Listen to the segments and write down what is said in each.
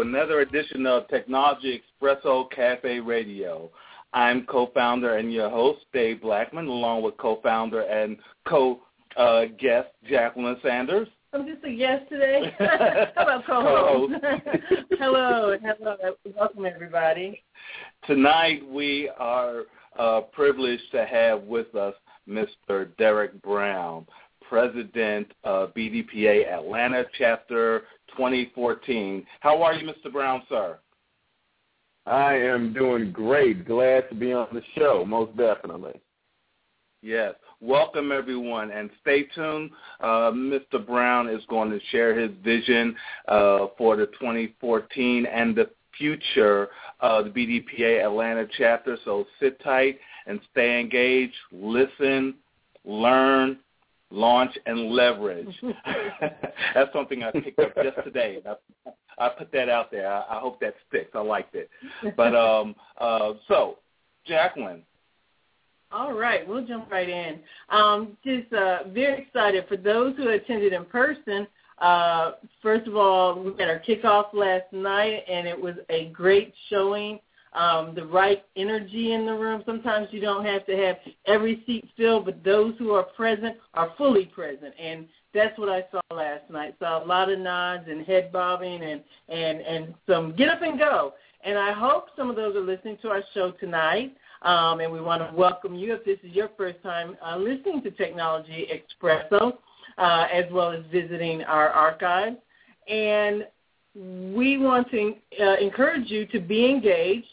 Another edition of Technology Expresso Cafe Radio. I'm co-founder and your host, Dave Blackman, along with co-founder and co-guest, Jacqueline Sanders. I'm just a guest today. How about co-host? hello, hello. Welcome, everybody. Tonight we are uh, privileged to have with us Mr. Derrick Brown, President of BDPA Atlanta Chapter 2014. How are you, Mr. Brown, sir? I am doing great. Glad to be on the show, most definitely. Yes. Welcome, everyone, and stay tuned. Uh, Mr. Brown is going to share his vision uh, for the 2014 and the future of the BDPA Atlanta chapter. So sit tight and stay engaged, listen, learn, launch and leverage. That's something I picked up just today. I, I put that out there. I, I hope that sticks. I liked it. But um, uh, so, Jacqueline. All right, we'll jump right in. Um, just uh, very excited for those who attended in person. Uh, first of all, we had our kickoff last night, and it was a great showing um, the right energy in the room. Sometimes you don't have to have every seat filled, but those who are present are fully present. And that's what I saw last night. Saw a lot of nods and head bobbing and, and, and some get up and go. And I hope some of those are listening to our show tonight. Um, and we want to welcome you if this is your first time uh, listening to Technology Expresso, uh, as well as visiting our archives. And we want to uh, encourage you to be engaged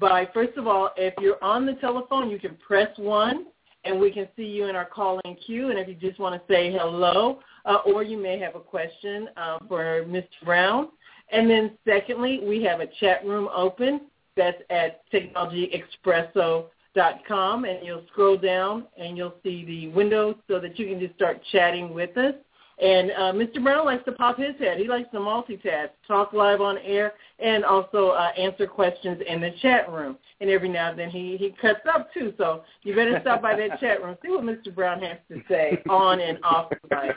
by, first of all, if you're on the telephone, you can press 1 and we can see you in our calling queue. And if you just want to say hello, uh, or you may have a question uh, for Mr. Brown. And then secondly, we have a chat room open. That's at technologyexpresso.com. And you'll scroll down and you'll see the window so that you can just start chatting with us. And uh, Mr. Brown likes to pop his head. He likes to multitask, talk live on air, and also uh, answer questions in the chat room. And every now and then he, he cuts up too. So you better stop by that chat room, see what Mr. Brown has to say on and off the mic.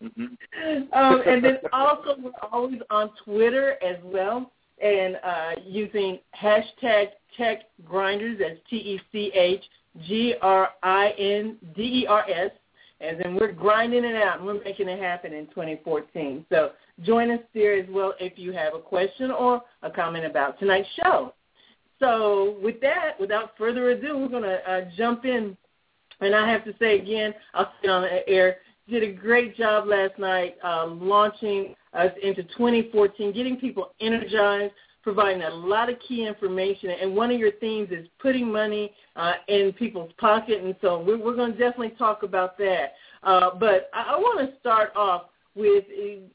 um, and then also we're always on Twitter as well and uh, using hashtag Tech Grinders. That's T-E-C-H G-R-I-N-D-E-R-S and then we're grinding it out and we're making it happen in 2014. So join us there as well if you have a question or a comment about tonight's show. So with that, without further ado, we're going to uh, jump in. And I have to say again, I'll sit on the air, did a great job last night uh, launching us into 2014, getting people energized, providing a lot of key information. And one of your themes is putting money uh, in people's pocket. And so we're, we're going to definitely talk about that. Uh, but I, I want to start off with,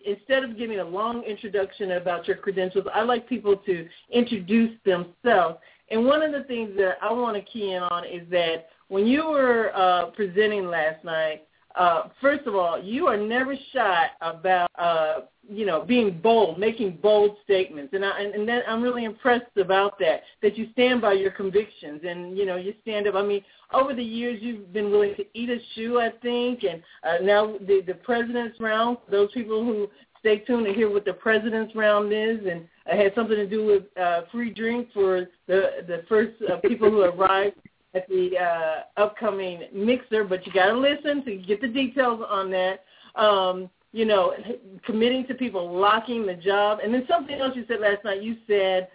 instead of giving a long introduction about your credentials, I like people to introduce themselves. And one of the things that I want to key in on is that when you were uh, presenting last night, uh, first of all, you are never shy about uh, you know, being bold, making bold statements, and I, and, and that, I'm really impressed about that. That you stand by your convictions, and you know, you stand up. I mean, over the years, you've been willing to eat a shoe, I think, and uh, now the the president's round. Those people who stay tuned to hear what the president's round is, and it had something to do with uh, free drink for the the first uh, people who arrived at the uh, upcoming mixer. But you got to listen to get the details on that. Um, you know, committing to people, locking the job, and then something else you said last night. You said,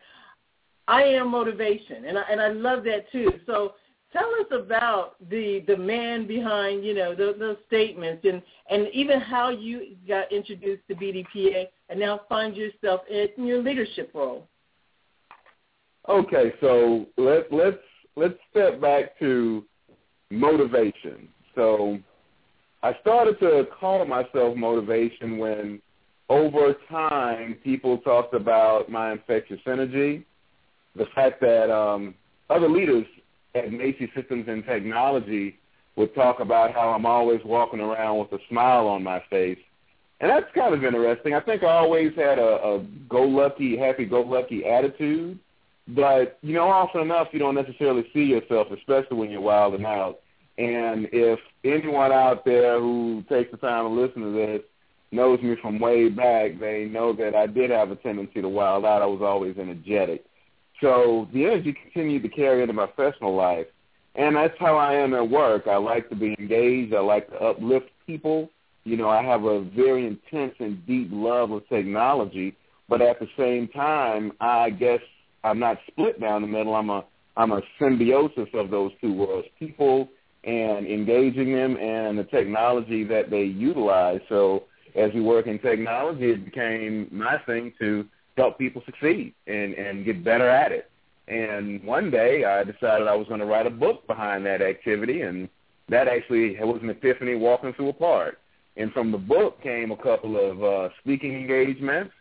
"I am motivation," and I, and I love that too. So tell us about the the man behind you know those, those statements and and even how you got introduced to BDPA and now find yourself in your leadership role. Okay, so let let's let's step back to motivation. So I started to call myself motivation when over time people talked about my infectious energy, the fact that um, other leaders at Macy Systems and Technology would talk about how I'm always walking around with a smile on my face. And that's kind of interesting. I think I always had a, a go-lucky, happy-go-lucky attitude. But, you know, often enough you don't necessarily see yourself, especially when you're wilding out. And if anyone out there who takes the time to listen to this knows me from way back, they know that I did have a tendency to wild out. I was always energetic. So the energy continued to carry into my professional life. And that's how I am at work. I like to be engaged. I like to uplift people. You know, I have a very intense and deep love of technology, but at the same time, I guess I'm not split down the middle. I'm a I'm a symbiosis of those two worlds, people and engaging them and the technology that they utilize. So as we work in technology, it became my thing to help people succeed and, and get better at it. And one day I decided I was going to write a book behind that activity, and that actually was an epiphany walking through a park. And from the book came a couple of uh, speaking engagements,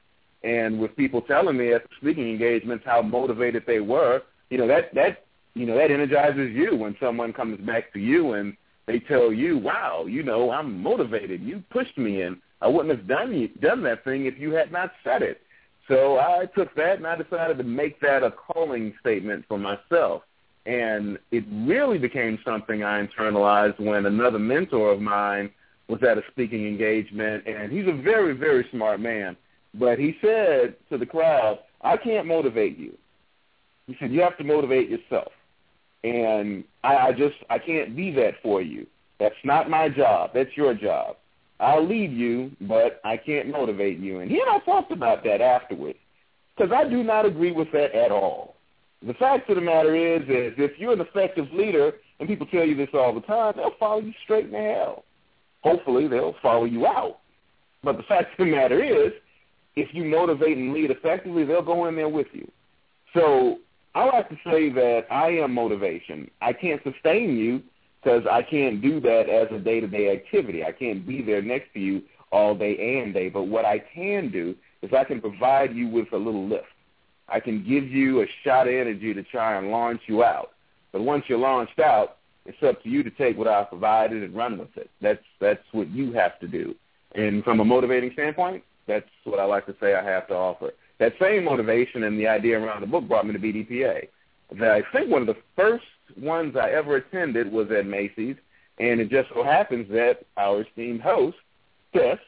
and with people telling me at speaking engagements how motivated they were, you know that that you know that energizes you when someone comes back to you and they tell you, "Wow, you know I'm motivated. You pushed me, and I wouldn't have done done that thing if you had not said it." So I took that and I decided to make that a calling statement for myself. And it really became something I internalized when another mentor of mine was at a speaking engagement, and he's a very, very smart man. But he said to the crowd, I can't motivate you. He said, you have to motivate yourself. And I, I just, I can't be that for you. That's not my job. That's your job. I'll lead you, but I can't motivate you. And he and I talked about that afterwards because I do not agree with that at all. The fact of the matter is, is if you're an effective leader, and people tell you this all the time, they'll follow you straight into hell. Hopefully, they'll follow you out. But the fact of the matter is, if you motivate and lead effectively, they'll go in there with you. So I like to say that I am motivation. I can't sustain you because I can't do that as a day-to-day activity. I can't be there next to you all day and day. But what I can do is I can provide you with a little lift. I can give you a shot of energy to try and launch you out. But once you're launched out, it's up to you to take what I've provided and run with it. That's that's what you have to do. And from a motivating standpoint, that's what I like to say I have to offer. That same motivation and the idea around the book brought me to BDPA. I think one of the first ones I ever attended was at Macy's, and it just so happens that our esteemed host, Tess,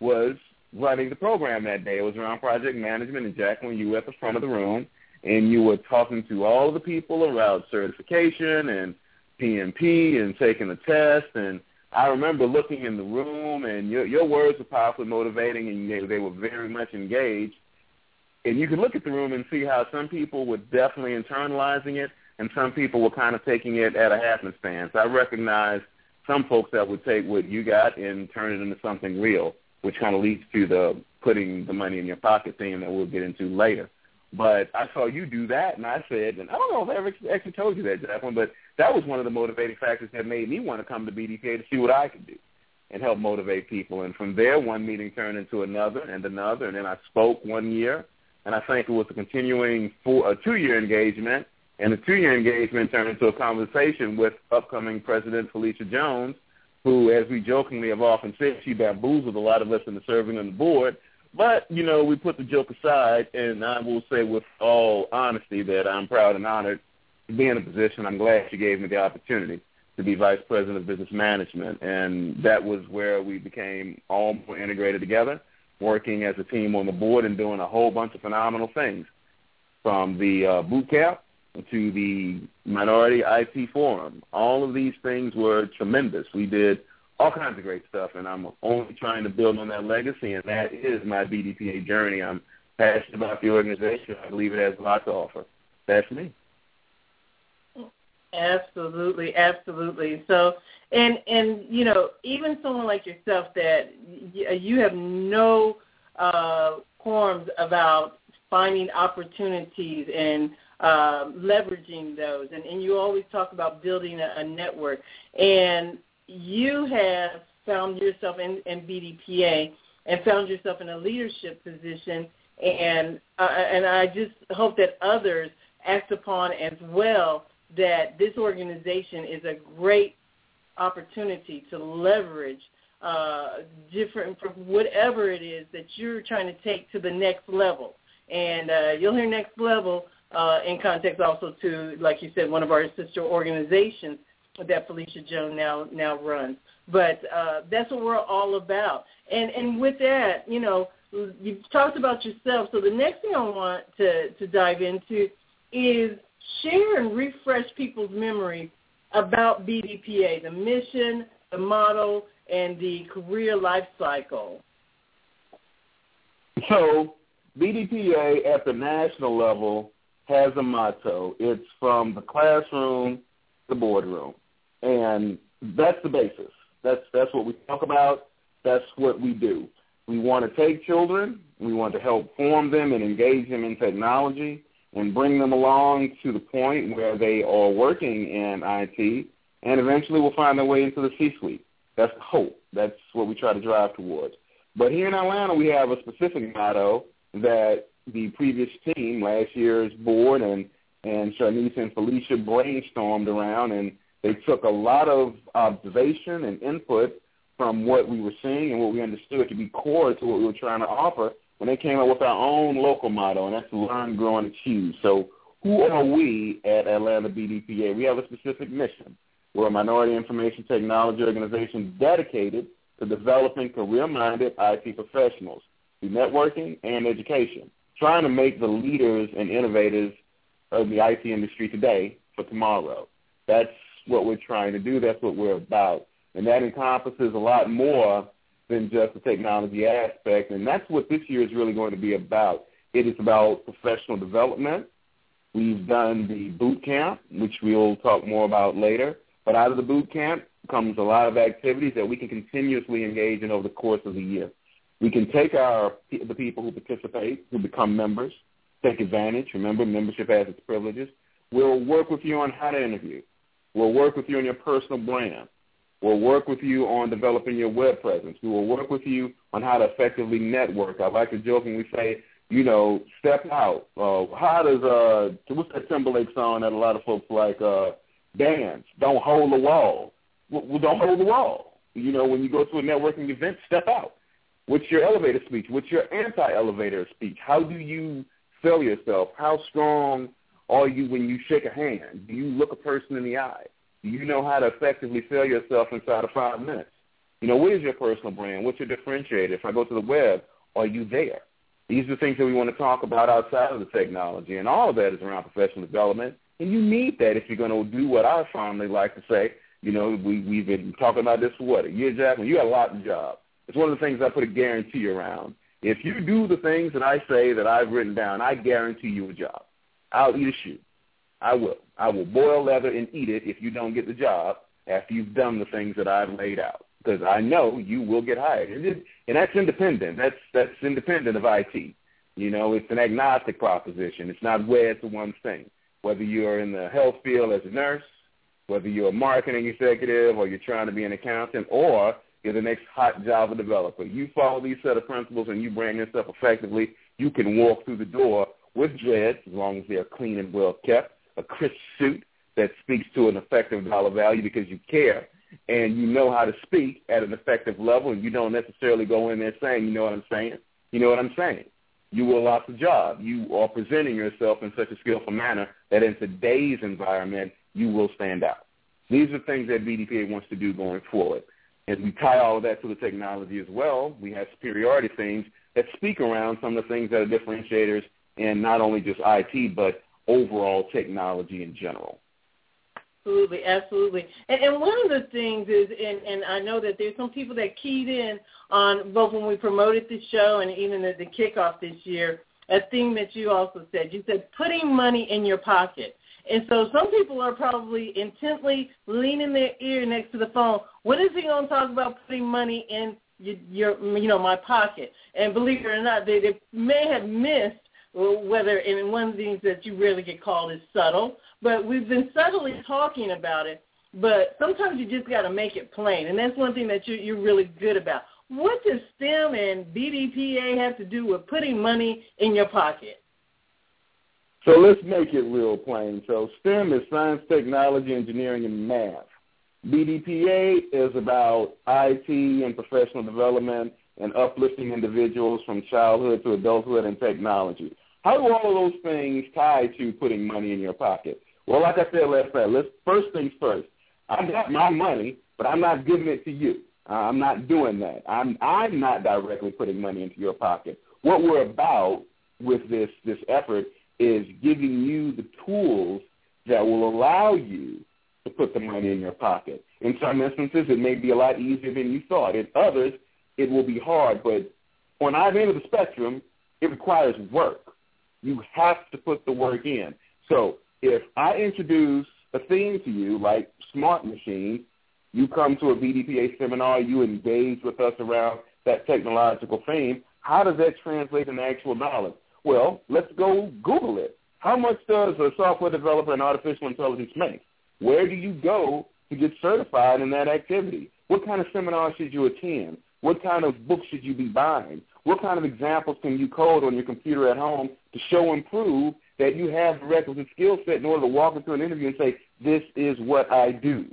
was running the program that day. It was around project management, and Jacqueline, you were at the front of the room, and you were talking to all the people around certification and PMP and taking the test. And I remember looking in the room, and your, your words were powerfully motivating, and they, they were very much engaged. And you could look at the room and see how some people were definitely internalizing it, and some people were kind of taking it at a happenstance. I recognize some folks that would take what you got and turn it into something real, which kind of leads to the putting the money in your pocket thing that we'll get into later. But I saw you do that, and I said, and I don't know if I ever actually told you that, Jacqueline, but that was one of the motivating factors that made me want to come to BDPA to see what I could do and help motivate people. And from there, one meeting turned into another and another, and then I spoke one year, and I think it was a continuing four, a two-year engagement and the two-year engagement turned into a conversation with upcoming President Felicia Jones, who, as we jokingly have often said, she bamboozled a lot of us into serving on the board. But, you know, we put the joke aside, and I will say with all honesty that I'm proud and honored to be in a position. I'm glad she gave me the opportunity to be vice president of business management, and that was where we became all more integrated together, working as a team on the board and doing a whole bunch of phenomenal things, from the uh, boot camp to the Minority IT Forum. All of these things were tremendous. We did all kinds of great stuff, and I'm only trying to build on that legacy, and that is my BDPA journey. I'm passionate about the organization. I believe it has a lot to offer. That's me. Absolutely, absolutely. So, and and you know, even someone like yourself that you have no uh, qualms about finding opportunities and uh, leveraging those, and, and you always talk about building a, a network, and you have found yourself in, in BDPA and found yourself in a leadership position, and uh, and I just hope that others act upon as well that this organization is a great opportunity to leverage uh, different from whatever it is that you're trying to take to the next level. And uh, you'll hear next level uh, in context also to, like you said, one of our sister organizations that Felicia Jones now now runs. But uh, that's what we're all about. And and with that, you know, you've talked about yourself. So the next thing I want to to dive into is share and refresh people's memory about BDPA, the mission, the model, and the career life cycle. So BDPA at the national level has a motto. It's from the classroom to the boardroom. And that's the basis. That's that's what we talk about. That's what we do. We want to take children, we want to help form them and engage them in technology and bring them along to the point where they are working in IT and eventually will find their way into the C-suite. That's the hope. That's what we try to drive towards. But here in Atlanta, we have a specific motto that the previous team, last year's board, and and Shanice and Felicia brainstormed around, and they took a lot of observation and input from what we were seeing and what we understood to be core to what we were trying to offer, when they came up with our own local motto, and that's learn, grow, and achieve. So who are we at Atlanta BDPA? We have a specific mission. We're a minority information technology organization dedicated to developing career-minded IT professionals through networking and education, trying to make the leaders and innovators of the IT industry today for tomorrow. That's what we're trying to do. That's what we're about. And that encompasses a lot more than just the technology aspect. And that's what this year is really going to be about. It is about professional development. We've done the boot camp, which we'll talk more about later. But out of the boot camp comes a lot of activities that we can continuously engage in over the course of the year. We can take our the people who participate, who become members, take advantage. Remember, membership has its privileges. We'll work with you on how to interview. We'll work with you on your personal brand. We'll work with you on developing your web presence. We will work with you on how to effectively network. I like to jokingly say, you know, step out. Uh, how does uh, what's that Timberlake song that a lot of folks like? Uh, dance. Don't hold the wall. Well, don't hold the wall. You know, when you go to a networking event, step out. What's your elevator speech? What's your anti-elevator speech? How do you sell yourself? How strong are you when you shake a hand? Do you look a person in the eye? Do you know how to effectively sell yourself inside of five minutes? You know, what is your personal brand? What's your differentiator? If I go to the web, are you there? These are things that we want to talk about outside of the technology, and all of that is around professional development. And you need that if you're going to do what I fondly like to say. You know, we, we've been talking about this for what, a year, Jacqueline? You got a lot of job. It's one of the things I put a guarantee around. If you do the things that I say that I've written down, I guarantee you a job. I'll eat a shoe. I will. I will boil leather and eat it if you don't get the job after you've done the things that I've laid out. Because I know you will get hired, and, it, and that's independent. That's that's independent of IT. You know, it's an agnostic proposition. It's not wed to one thing. Whether you're in the health field as a nurse, whether you're a marketing executive, or you're trying to be an accountant, or you're the next hot Java developer, you follow these set of principles and you brand yourself effectively. You can walk through the door with dreads, as long as they're clean and well kept a crisp suit that speaks to an effective dollar value because you care and you know how to speak at an effective level and you don't necessarily go in there saying, you know what I'm saying? You know what I'm saying? You will lost a job. You are presenting yourself in such a skillful manner that in today's environment, you will stand out. These are things that BDPA wants to do going forward. And we tie all of that to the technology as well. We have superiority things that speak around some of the things that are differentiators in not only just IT, but overall technology in general. Absolutely, absolutely. And, and one of the things is, and, and I know that there's some people that keyed in on both when we promoted the show and even at the kickoff this year, a thing that you also said. You said putting money in your pocket. And so some people are probably intently leaning their ear next to the phone. What is he going to talk about putting money in your, your you know, my pocket? And believe it or not, they, they may have missed whether, and one of the things that you rarely get called is subtle, but we've been subtly talking about it. But sometimes you just got to make it plain, and that's one thing that you, you're really good about. What does STEM and BDPA have to do with putting money in your pocket? So let's make it real plain. So STEM is science, technology, engineering, and math. BDPA is about IT and professional development and uplifting individuals from childhood to adulthood and technology. How do all of those things tie to putting money in your pocket? Well, like I said last night, let's first things first. I got my money, but I'm not giving it to you. I'm not doing that. I'm I'm not directly putting money into your pocket. What we're about with this this effort is giving you the tools that will allow you to put the money in your pocket. In some instances, it may be a lot easier than you thought. In others, it will be hard. But on either end of the spectrum, it requires work. You have to put the work in. So if I introduce a theme to you like smart machines, you come to a BDPA seminar, you engage with us around that technological theme, how does that translate into actual knowledge? Well, let's go Google it. How much does a software developer in artificial intelligence make? Where do you go to get certified in that activity? What kind of seminars should you attend? What kind of books should you be buying? What kind of examples can you code on your computer at home to show and prove that you have the requisite skill set in order to walk into an interview and say, this is what I do.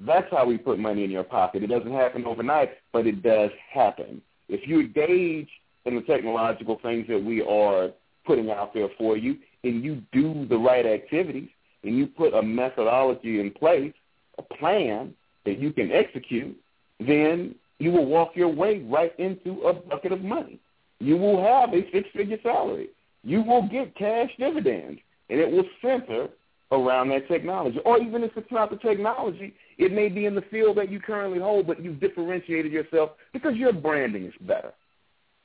That's how we put money in your pocket. It doesn't happen overnight, but it does happen. If you engage in the technological things that we are putting out there for you, and you do the right activities, and you put a methodology in place, a plan that you can execute, then you will walk your way right into a bucket of money. You will have a six-figure salary you will get cash dividends, and it will center around that technology. Or even if it's not the technology, it may be in the field that you currently hold, but you've differentiated yourself because your branding is better.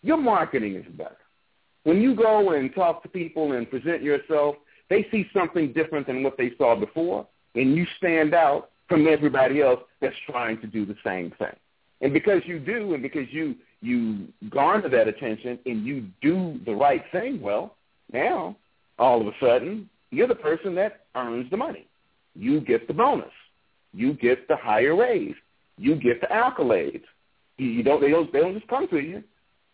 Your marketing is better. When you go and talk to people and present yourself, they see something different than what they saw before, and you stand out from everybody else that's trying to do the same thing. And because you do, and because you you garner that attention and you do the right thing well, now all of a sudden you're the person that earns the money. You get the bonus. You get the higher raise. You get the accolades. You don't they don't they don't just come to you,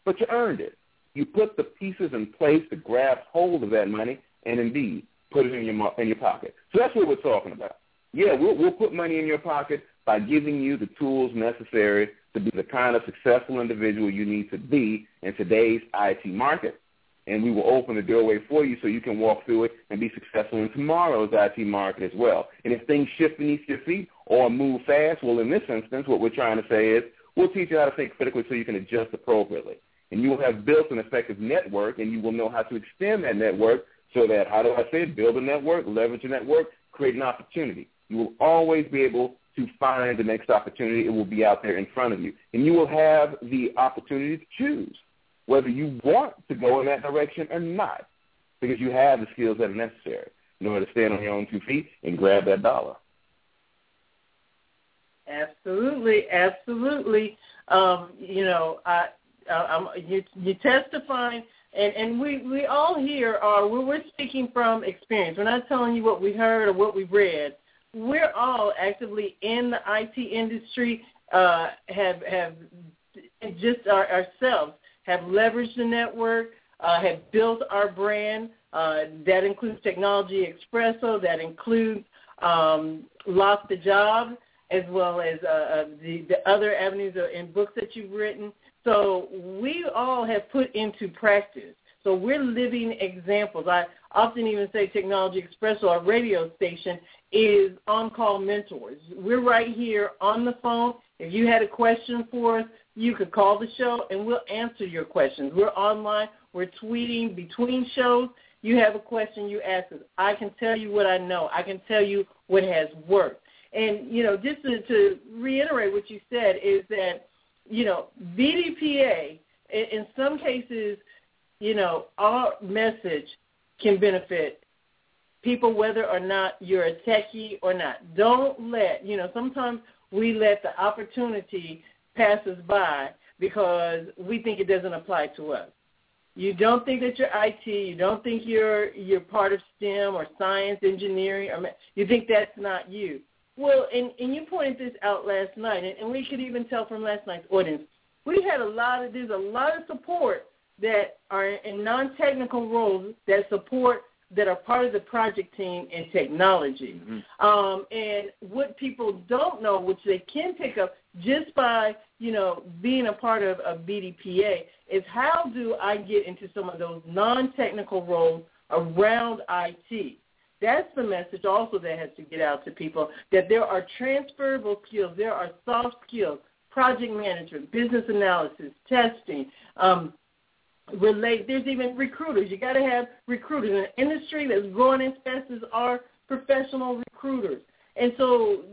but you earned it. You put the pieces in place to grab hold of that money and indeed put it in your in your pocket. So that's what we're talking about. Yeah, we'll we'll put money in your pocket by giving you the tools necessary to be the kind of successful individual you need to be in today's IT market. And we will open the doorway for you so you can walk through it and be successful in tomorrow's IT market as well. And if things shift beneath your feet or move fast, well, in this instance, what we're trying to say is we'll teach you how to think critically so you can adjust appropriately. And you will have built an effective network, and you will know how to extend that network so that, how do I say it, build a network, leverage a network, create an opportunity. You will always be able to find the next opportunity. It will be out there in front of you. And you will have the opportunity to choose whether you want to go in that direction or not because you have the skills that are necessary in order to stand on your own two feet and grab that dollar. Absolutely, absolutely. Um, you know, I, I'm, you, you're testifying, and, and we, we all here are, we're, we're speaking from experience. We're not telling you what we heard or what we read we're all actively in the IT industry, uh, have have just our, ourselves have leveraged the network, uh, have built our brand. Uh, that includes Technology Expresso. That includes um, Lost the Job, as well as uh, uh, the, the other avenues in books that you've written. So we all have put into practice. So we're living examples. I often even say Technology Expresso, our radio station, is on-call mentors. We're right here on the phone. If you had a question for us, you could call the show and we'll answer your questions. We're online. We're tweeting between shows. You have a question, you ask us. I can tell you what I know. I can tell you what has worked. And, you know, just to, to reiterate what you said is that, you know, BDPA, in, in some cases, you know, our message can benefit people whether or not you're a techie or not. Don't let, you know, sometimes we let the opportunity pass us by because we think it doesn't apply to us. You don't think that you're IT. You don't think you're you're part of STEM or science, engineering, or you think that's not you. Well, and, and you pointed this out last night, and, and we could even tell from last night's audience. We had a lot of there's a lot of support that are in non-technical roles that support that are part of the project team in technology. Mm-hmm. Um, and what people don't know, which they can pick up just by you know being a part of a BDPA, is how do I get into some of those non-technical roles around IT. That's the message also that has to get out to people, that there are transferable skills, there are soft skills, project management, business analysis, testing, um, relate. There's even recruiters. You got to have recruiters. In an industry that's growing as fast as our professional recruiters. And so,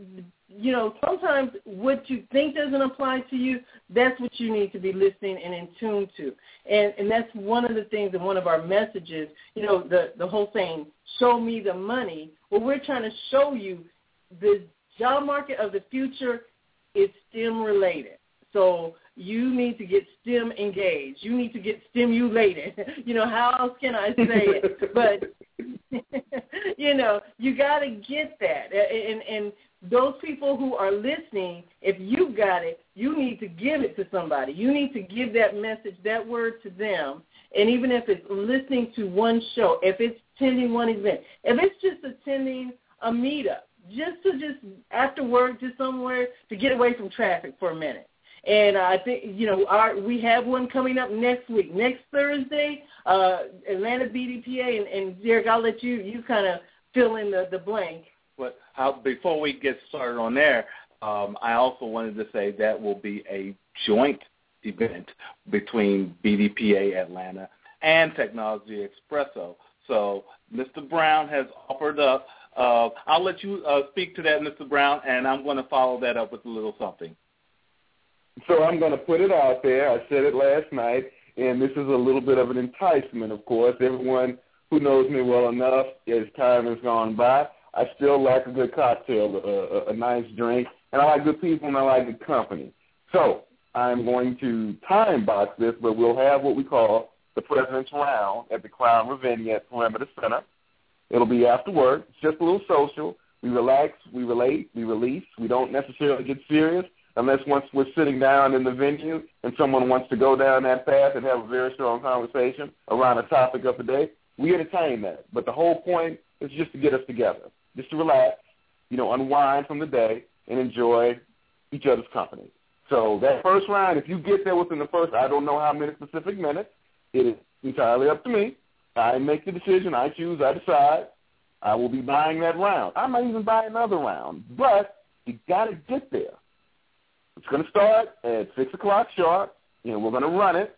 you know, sometimes what you think doesn't apply to you, that's what you need to be listening and in tune to. And and that's one of the things in one of our messages, you know, the the whole thing, show me the money. Well, we're trying to show you the job market of the future is STEM related. So you need to get STEM engaged. You need to get stimulated. you know, how else can I say it? but you know, you got to get that. And and those people who are listening, if you got it, you need to give it to somebody. You need to give that message, that word to them. And even if it's listening to one show, if it's attending one event, if it's just attending a meetup, just to just after work, just somewhere to get away from traffic for a minute and I think you know our we have one coming up next week, next Thursday, uh, Atlanta BDPA, and, and Derrick, I'll let you you kind of fill in the the blank. But how, before we get started on there, um, I also wanted to say that will be a joint event between BDPA Atlanta and Technology Expresso. So Mr. Brown has offered up. Uh, I'll let you uh, speak to that, Mr. Brown, and I'm going to follow that up with a little something. So I'm going to put it out there. I said it last night, and this is a little bit of an enticement, of course. Everyone who knows me well enough, as time has gone by, I still like a good cocktail, a, a, a nice drink, and I like good people and I like good company. So I'm going to time box this, but we'll have what we call the President's Round at the Crowne Ravinia at Perimeter Center. It'll be after work. It's just a little social. We relax, we relate, we release. We don't necessarily get serious unless once we're sitting down in the venue and someone wants to go down that path and have a very strong conversation around a topic of the day, we entertain that. But the whole point is just to get us together, just to relax, you know, unwind from the day and enjoy each other's company. So that first round, if you get there within the first, I don't know how many specific minutes, it is entirely up to me. I make the decision. I choose. I decide. I will be buying that round. I might even buy another round. But you got to get there. It's going to start at 6 o'clock sharp, and we're going to run it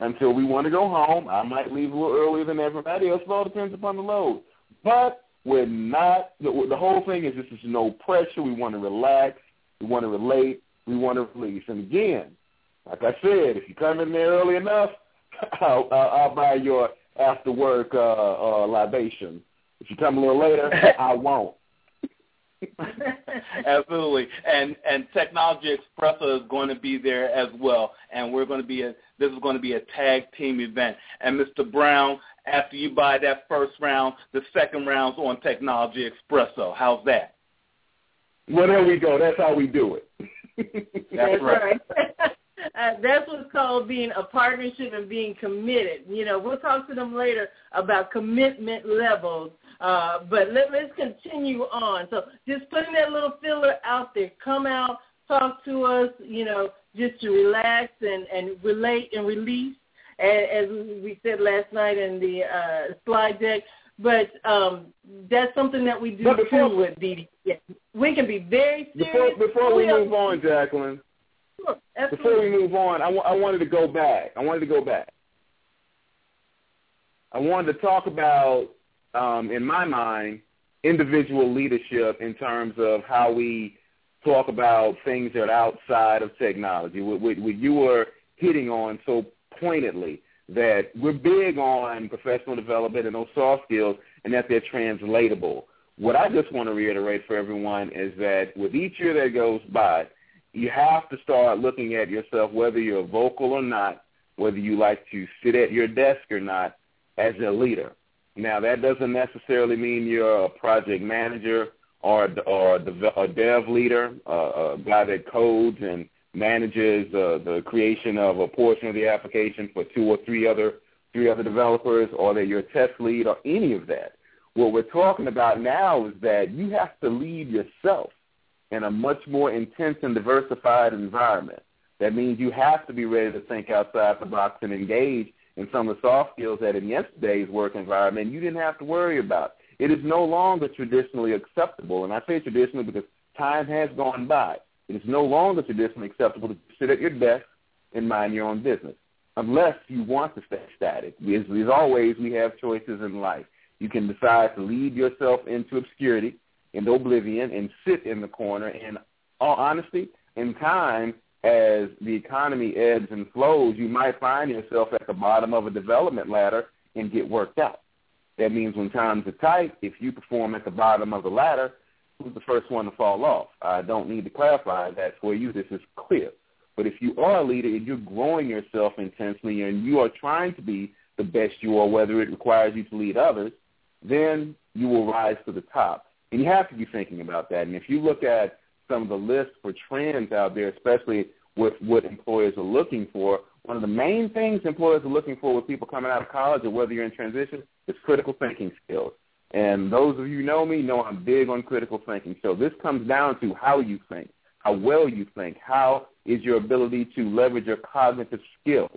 until we want to go home. I might leave a little earlier than everybody else. It all depends upon the load. But we're not, the, the whole thing is this is no pressure. We want to relax. We want to relate. We want to release. And again, like I said, if you come in there early enough, I'll, I'll, I'll buy your after work uh, uh, libation. If you come a little later, I won't. Absolutely, and and Technology Expresso is going to be there as well, and we're going to be a this is going to be a tag team event. And Mr. Brown, after you buy that first round, the second round's on Technology Expresso. How's that? Well, there we go. That's how we do it. That's right. Uh, that's what's called being a partnership and being committed. You know, we'll talk to them later about commitment levels uh, but let, let's continue on. So just putting that little filler out there. Come out, talk to us. You know, just to relax and, and relate and release, as, we said last night in the uh, slide deck. But um, that's something that we do but before, too with DD. Yeah. We can be very serious. Before, before we move on, Jacqueline. Sure, before we move on, I, w- I wanted to go back. I wanted to go back. I wanted to talk about, um, in my mind, individual leadership in terms of how we talk about things that are outside of technology. What, what, what you were hitting on so pointedly that we're big on professional development and those soft skills and that they're translatable. What I just want to reiterate for everyone is that with each year that goes by, you have to start looking at yourself, whether you're vocal or not, whether you like to sit at your desk or not, as a leader. Now, that doesn't necessarily mean you're a project manager or, or a dev leader, a guy that codes and manages uh, the creation of a portion of the application for two or three other three other developers, or that you're a test lead, or any of that. What we're talking about now is that you have to lead yourself in a much more intense and diversified environment. That means you have to be ready to think outside the box and engage in some of the soft skills that in yesterday's work environment you didn't have to worry about. It is no longer traditionally acceptable, and I say traditionally because time has gone by. It is no longer traditionally acceptable to sit at your desk and mind your own business, unless you want to stay static. As, as always, we have choices in life. You can decide to lead yourself into obscurity, into oblivion, and sit in the corner. And all honesty, in time, as the economy ebbs and flows, you might find yourself at the bottom of a development ladder and get worked out. That means when times are tight, if you perform at the bottom of the ladder, who's the first one to fall off? I don't need to clarify that for you. This is clear. But if you are a leader and you're growing yourself intensely and you are trying to be the best you are, whether it requires you to lead others, then you will rise to the top. And you have to be thinking about that. And if you look at some of the lists for trends out there, especially with what employers are looking for, one of the main things employers are looking for with people coming out of college or whether you're in transition is critical thinking skills. And those of you who know me know I'm big on critical thinking. So this comes down to how you think, how well you think, how is your ability to leverage your cognitive skills.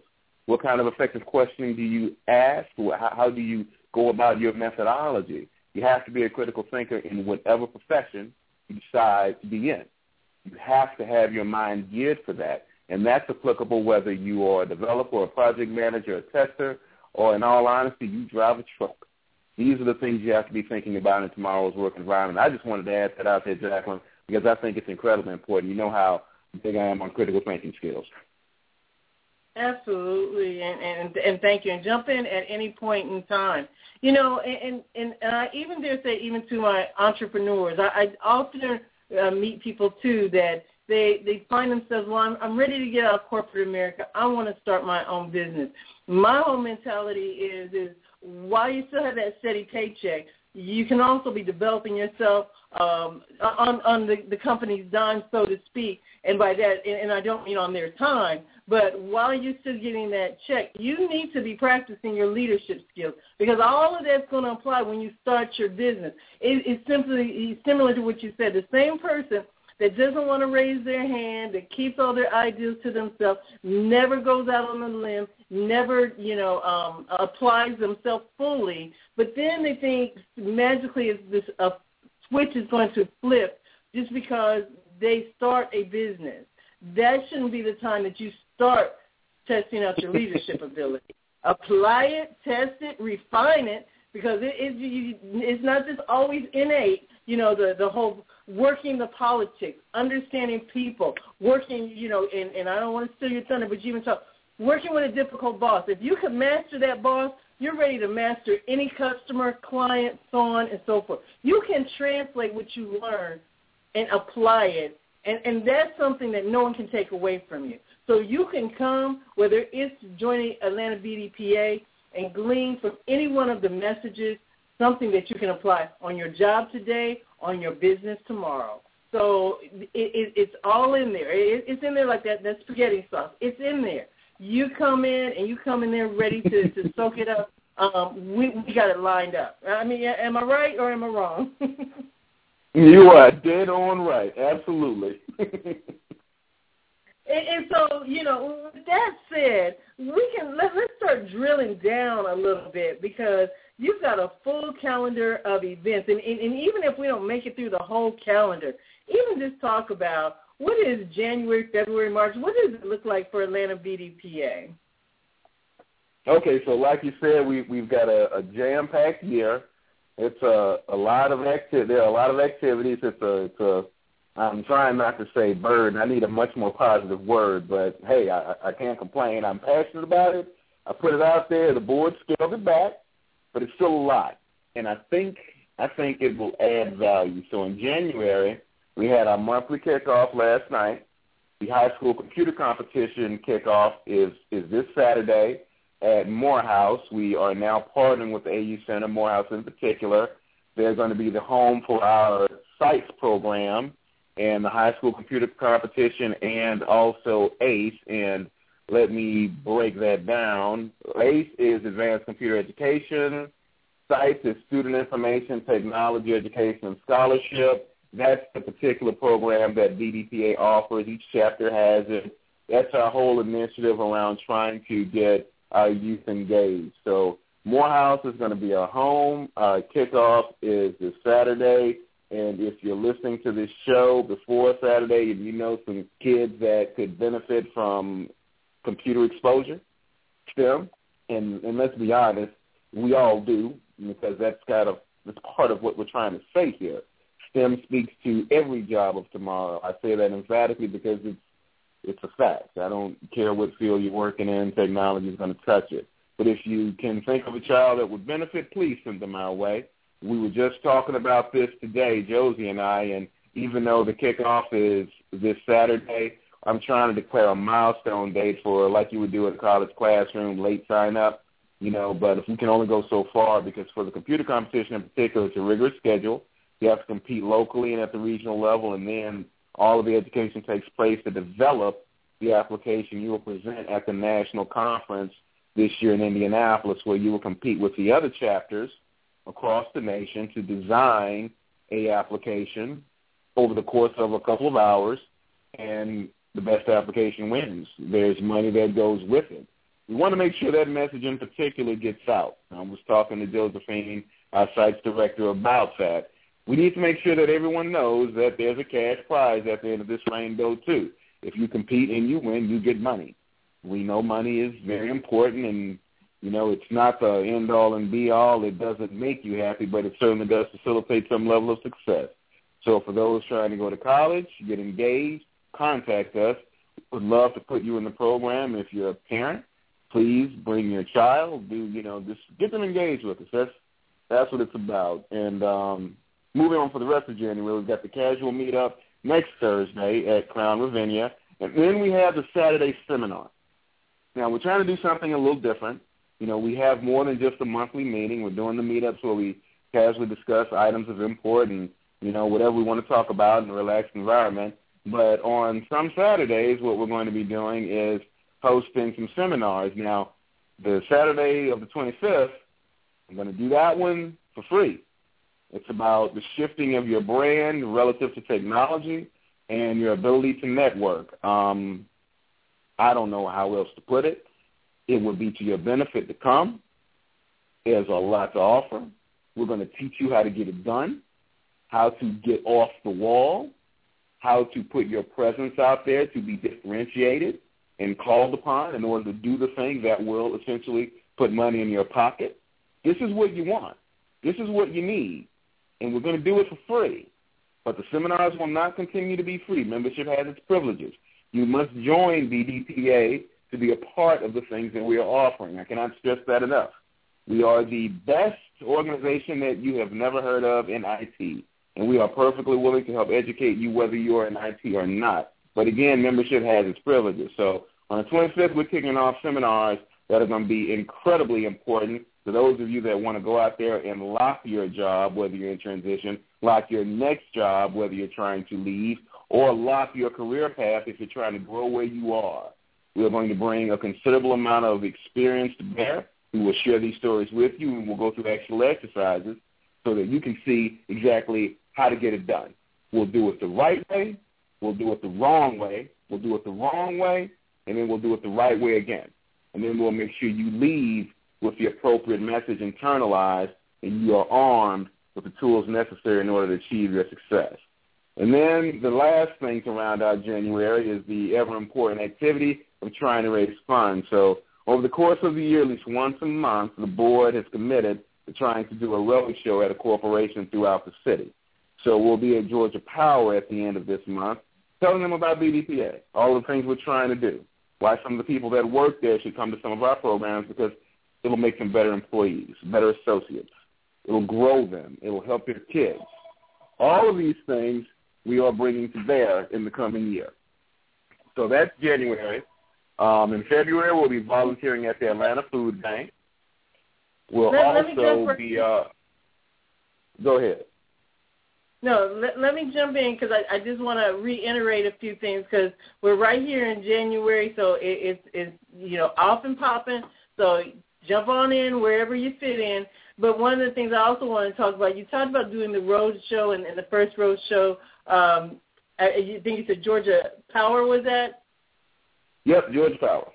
What kind of effective questioning do you ask? How do you go about your methodology? You have to be a critical thinker in whatever profession you decide to be in. You have to have your mind geared for that. And that's applicable whether you are a developer, a project manager, a tester, or in all honesty, you drive a truck. These are the things you have to be thinking about in tomorrow's work environment. I just wanted to add that out there, Jacqueline, because I think it's incredibly important. You know how big I am on critical thinking skills. Absolutely, and, and and thank you. And jump in at any point in time. You know, and and, and I even dare say, even to my entrepreneurs, I, I often uh, meet people too that they they find themselves, well, I'm, I'm ready to get out of corporate America. I want to start my own business. My whole mentality is is while you still have that steady paycheck, you can also be developing yourself um, on on the, the company's dime, so to speak. And by that, and, and I don't mean on their time, but while you're still getting that check, you need to be practicing your leadership skills because all of that's going to apply when you start your business. It, it's simply similar to what you said. The same person that doesn't want to raise their hand, that keeps all their ideas to themselves, never goes out on a limb, never, you know, um, applies themselves fully. But then they think magically this a switch is going to flip just because they start a business. That shouldn't be the time that you start testing out your leadership ability. Apply it, test it, refine it, because it is it's not just always innate. You know, the the whole working the politics, understanding people, working, you know, and, and I don't want to steal your thunder, but you even talk, working with a difficult boss. If you can master that boss, you're ready to master any customer, client, so on and so forth. You can translate what you learn and apply it, and, and that's something that no one can take away from you. So you can come, whether it's joining Atlanta BDPA, and glean from any one of the messages something that you can apply on your job today, on your business tomorrow. So it, it, it's all in there. It, it's in there like that, that spaghetti sauce. It's in there. You come in and you come in there ready to, to soak it up. Um, we, we got it lined up. I mean, am I right or am I wrong? you are dead on right. Absolutely. And, and so, you know, with that said, we can let, let's start drilling down a little bit because you've got a full calendar of events, and, and, and even if we don't make it through the whole calendar, even just talk about what is January, February, March. What does it look like for Atlanta BDPA? Okay, so like you said, we we've got a, a jam-packed year. It's a a lot of acti- There are a lot of activities. It's a it's a I'm trying not to say burden. I need a much more positive word, but hey, I, I can't complain. I'm passionate about it. I put it out there. The board scaled it back, but it's still a lot, and I think I think it will add value. So in January, we had our monthly kickoff last night. The high school computer competition kickoff is is this Saturday at Morehouse. We are now partnering with the AU Center, Morehouse in particular. They're going to be the home for our SITES program and the high school computer competition and also ACE. And let me break that down. ACE is Advanced Computer Education. SITES is Student Information Technology Education and Scholarship. That's the particular program that BDPA offers. Each chapter has it. That's our whole initiative around trying to get our youth engaged. So Morehouse is going to be our home. Our kickoff is this Saturday. And if you're listening to this show before Saturday and you know some kids that could benefit from computer exposure, STEM, and, and let's be honest, we all do because that's kind of that's part of what we're trying to say here. STEM speaks to every job of tomorrow. I say that emphatically because it's it's a fact. I don't care what field you're working in, technology is going to touch it. But if you can think of a child that would benefit, please send them our way. We were just talking about this today, Josie and I, and even though the kickoff is this Saturday, I'm trying to declare a milestone date for, like you would do in a college classroom, late sign up, you know, but if we can only go so far, because for the computer competition in particular, it's a rigorous schedule. You have to compete locally and at the regional level, and then all of the education takes place to develop the application you will present at the national conference this year in Indianapolis, where you will compete with the other chapters across the nation to design a application over the course of a couple of hours, and the best application wins. There's money that goes with it. We want to make sure that message in particular gets out. I was talking to Josephine, our SITES director, about that. We need to make sure that everyone knows that there's a cash prize at the end of this rainbow, too. If you compete and you win, you get money. We know money is very important, and you know, it's not the end all and be all. It doesn't make you happy, but it certainly does facilitate some level of success. So for those trying to go to college, get engaged, contact us. Would love to put you in the program. If you're a parent, please bring your child. Do you know just get them engaged with us. That's that's what it's about. And um, moving on for the rest of January, we've got the casual meetup next Thursday at Crowne Ravinia, and then we have the Saturday seminar. Now we're trying to do something a little different. You know, we have more than just a monthly meeting. We're doing the meetups where we casually discuss items of import and, you know, whatever we want to talk about in a relaxed environment. But on some Saturdays, what we're going to be doing is hosting some seminars. Now, the Saturday of the 25th, I'm going to do that one for free. It's about the shifting of your brand relative to technology and your ability to network. Um, I don't know how else to put it. It would be to your benefit to come. There's a lot to offer. We're going to teach you how to get it done, how to get off the wall, how to put your presence out there to be differentiated and called upon in order to do the thing that will essentially put money in your pocket. This is what you want. This is what you need. And we're going to do it for free. But the seminars will not continue to be free. Membership has its privileges. You must join BDPA to be a part of the things that we are offering. I cannot stress that enough. We are the best organization that you have never heard of in IT, and we are perfectly willing to help educate you whether you are in IT or not. But again, membership has its privileges. So on the 25th, we're kicking off seminars that are going to be incredibly important to those of you that want to go out there and lock your job, whether you're in transition, lock your next job, whether you're trying to leave, or lock your career path if you're trying to grow where you are. We are going to bring a considerable amount of experience to bear. We will share these stories with you, and we'll go through actual exercises so that you can see exactly how to get it done. We'll do it the right way. We'll do it the wrong way. we'll do it the wrong way, and then we'll do it the right way again. And then we'll make sure you leave with the appropriate message internalized and you are armed with the tools necessary in order to achieve your success. And then the last thing to round out January is the ever important activity of trying to raise funds. So over the course of the year, at least once a month, the board has committed to trying to do a road show at a corporation throughout the city. So we'll be at Georgia Power at the end of this month, telling them about BDPA, all the things we're trying to do, why some of the people that work there should come to some of our programs because it'll make them better employees, better associates. It'll grow them. It'll help their kids. All of these things we are bringing to bear in the coming year. So that's January. Um, in February, we'll be volunteering at the Atlanta Food Bank. We'll let, also let be. Uh, go ahead. No, let, let me jump in because I, I just want to reiterate a few things because we're right here in January, so it, it's it's you know off and popping. So jump on in wherever you fit in. But one of the things I also want to talk about, you talked about doing the road show and, and the first road show. Um, I, you think you said Georgia Power was that? Yep, Georgia Power.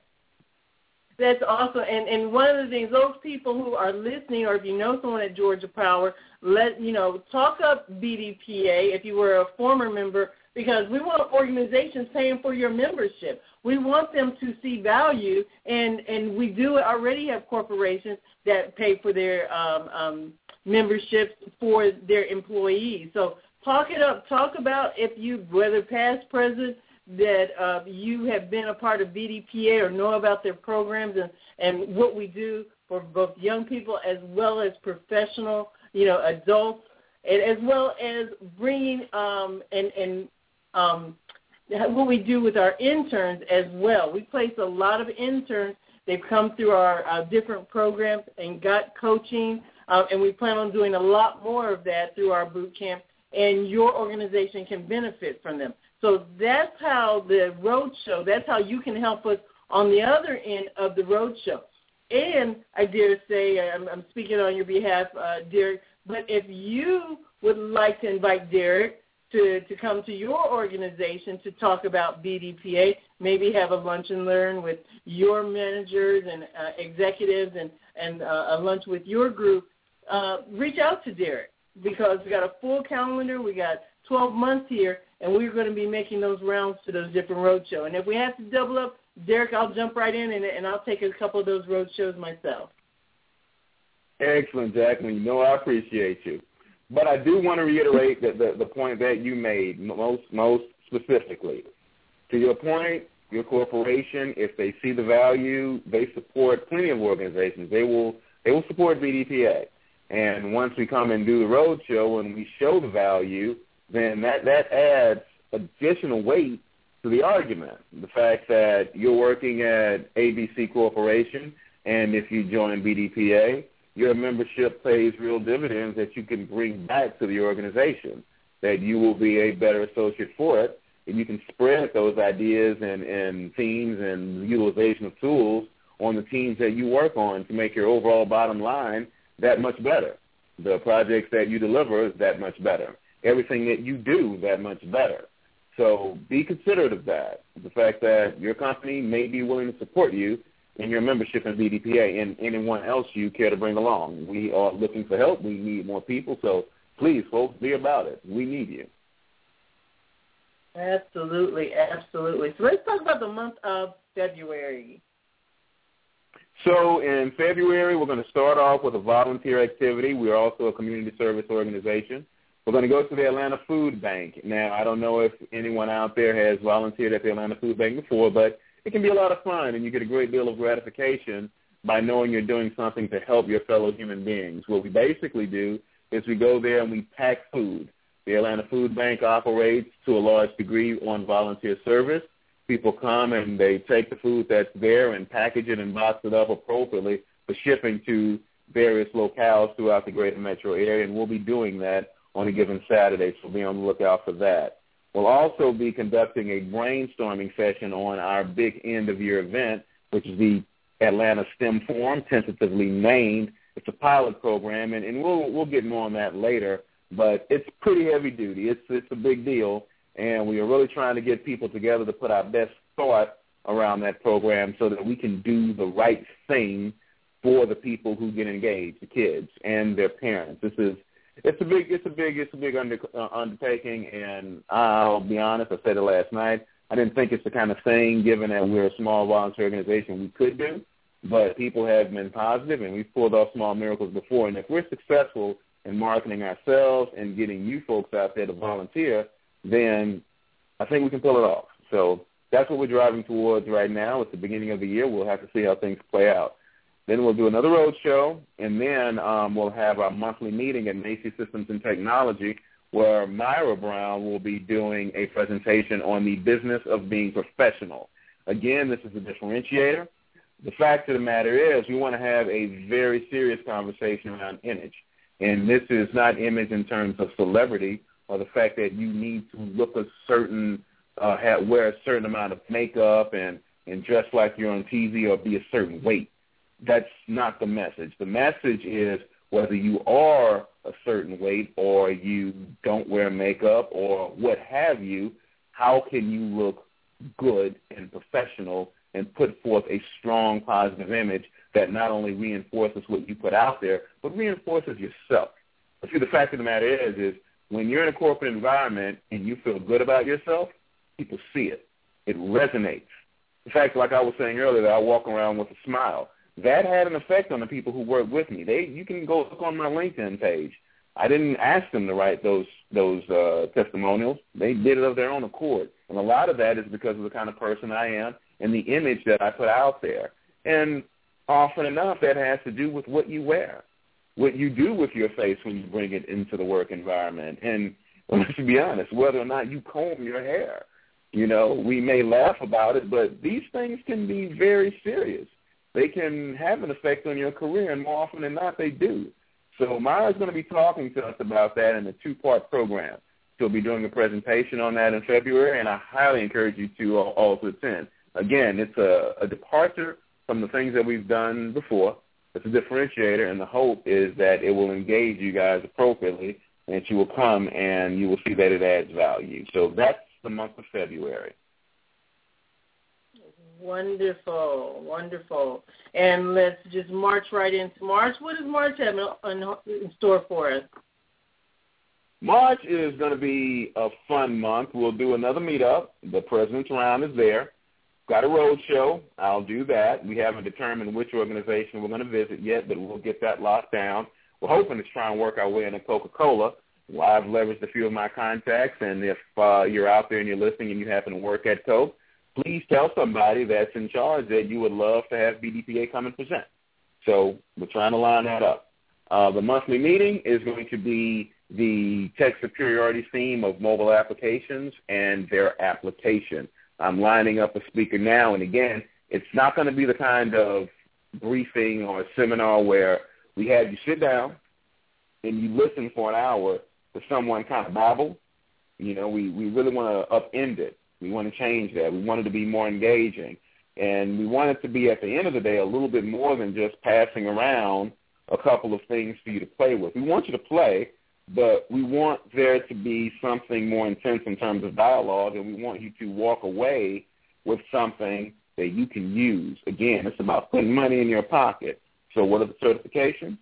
That's awesome. And and one of the things, those people who are listening, or if you know someone at Georgia Power, let you know, talk up BDPA if you were a former member, because we want organizations paying for your membership. We want them to see value, and and we do already have corporations that pay for their um, um, memberships for their employees. So talk it up. Talk about if you, whether past, present, that uh, you have been a part of BDPA or know about their programs and, and what we do for both young people as well as professional, you know, adults, and as well as bringing um, and, and um, what we do with our interns as well. We place a lot of interns. They've come through our uh, different programs and got coaching, uh, and we plan on doing a lot more of that through our boot camp, and your organization can benefit from them. So that's how the road show, that's how you can help us on the other end of the road show. And I dare say, I'm, I'm speaking on your behalf, uh, Derrick, but if you would like to invite Derrick to, to come to your organization to talk about BDPA, maybe have a lunch and learn with your managers and uh, executives and, and uh, a lunch with your group, uh, reach out to Derrick because we got a full calendar. We got 12 months here, and we're going to be making those rounds to those different road shows. And if we have to double up, Derrick, I'll jump right in and, and I'll take a couple of those road shows myself. Excellent, Jacqueline. You know I appreciate you. But I do want to reiterate that the, the point that you made most most specifically. To your point, your corporation, if they see the value, they support plenty of organizations. They will they will support BDPA. And once we come and do the road show and we show the value, then that, that adds additional weight to the argument. The fact that you're working at ABC Corporation, and if you join BDPA, your membership pays real dividends that you can bring back to the organization, that you will be a better associate for it, and you can spread those ideas and, and themes and utilization of tools on the teams that you work on to make your overall bottom line that much better. The projects that you deliver is that much better everything that you do that much better. So be considerate of that. The fact that your company may be willing to support you in your membership in BDPA and anyone else you care to bring along. We are looking for help. We need more people. So please, folks, be about it. We need you. Absolutely, absolutely. So let's talk about the month of February. So in February, we're going to start off with a volunteer activity. We are also a community service organization. We're going to go to the Atlanta Food Bank. Now, I don't know if anyone out there has volunteered at the Atlanta Food Bank before, but it can be a lot of fun, and you get a great deal of gratification by knowing you're doing something to help your fellow human beings. What we basically do is we go there and we pack food. The Atlanta Food Bank operates to a large degree on volunteer service. People come and they take the food that's there and package it and box it up appropriately for shipping to various locales throughout the greater metro area, and we'll be doing that on a given Saturday, so be on the lookout for that. We'll also be conducting a brainstorming session on our big end of year event, which is the Atlanta STEM Forum, tentatively named. It's a pilot program, and, and we'll we'll get more on that later. But it's pretty heavy duty. It's it's a big deal, and we are really trying to get people together to put our best thought around that program so that we can do the right thing for the people who get engaged, the kids and their parents. This is it's a big it's a big it's a big under, uh, undertaking, and I'll be honest. I said it last night. I didn't think it's the kind of thing, given that we're a small volunteer organization, we could do. But people have been positive, and we've pulled off small miracles before. And if we're successful in marketing ourselves and getting you folks out there to volunteer, then I think we can pull it off. So that's what we're driving towards right now. It's the beginning of the year. We'll have to see how things play out. Then we'll do another road show, and then um, we'll have our monthly meeting at Macy Systems and Technology, where Myra Brown will be doing a presentation on the business of being professional. Again, this is a differentiator. The fact of the matter is we want to have a very serious conversation around image. And this is not image in terms of celebrity or the fact that you need to look a certain, uh, have, wear a certain amount of makeup and, and dress like you're on TV or be a certain weight. That's not the message. The message is whether you are a certain weight or you don't wear makeup or what have you, how can you look good and professional and put forth a strong positive image that not only reinforces what you put out there, but reinforces yourself. But see, the fact of the matter is, is when you're in a corporate environment and you feel good about yourself, people see it. It resonates. In fact, like I was saying earlier, that I walk around with a smile. That had an effect on the people who work with me. They, you can go look on my LinkedIn page. I didn't ask them to write those those uh, testimonials. They did it of their own accord, and a lot of that is because of the kind of person I am and the image that I put out there. And often enough, that has to do with what you wear, what you do with your face when you bring it into the work environment, and let's be honest, whether or not you comb your hair. You know, we may laugh about it, but these things can be very serious. They can have an effect on your career, and more often than not, they do. So Myra's going to be talking to us about that in a two-part program. She'll be doing a presentation on that in February, and I highly encourage you to all to attend. Again, it's a, a departure from the things that we've done before. It's a differentiator, and the hope is that it will engage you guys appropriately, and that you will come and you will see that it adds value. So that's the month of February. Wonderful, wonderful. And let's just march right into March. What does March have in store for us? March is going to be a fun month. We'll do another meetup. The President's Round is there. Got a road show. I'll do that. We haven't determined which organization we're going to visit yet, but we'll get that locked down. We're hoping to try and work our way into Coca-Cola. Well, I've leveraged a few of my contacts, and if uh, you're out there and you're listening and you happen to work at Coke, please tell somebody that's in charge that you would love to have BDPA come and present. So we're trying to line that up. Uh, the monthly meeting is going to be the tech superiority theme of mobile applications and their application. I'm lining up a speaker now, and again, it's not going to be the kind of briefing or seminar where we have you sit down and you listen for an hour to someone kind of babble. You know, we, we really want to upend it. We want to change that. We want it to be more engaging. And we want it to be, at the end of the day, a little bit more than just passing around a couple of things for you to play with. We want you to play, but we want there to be something more intense in terms of dialogue, and we want you to walk away with something that you can use. Again, it's about putting money in your pocket. So what are the certifications?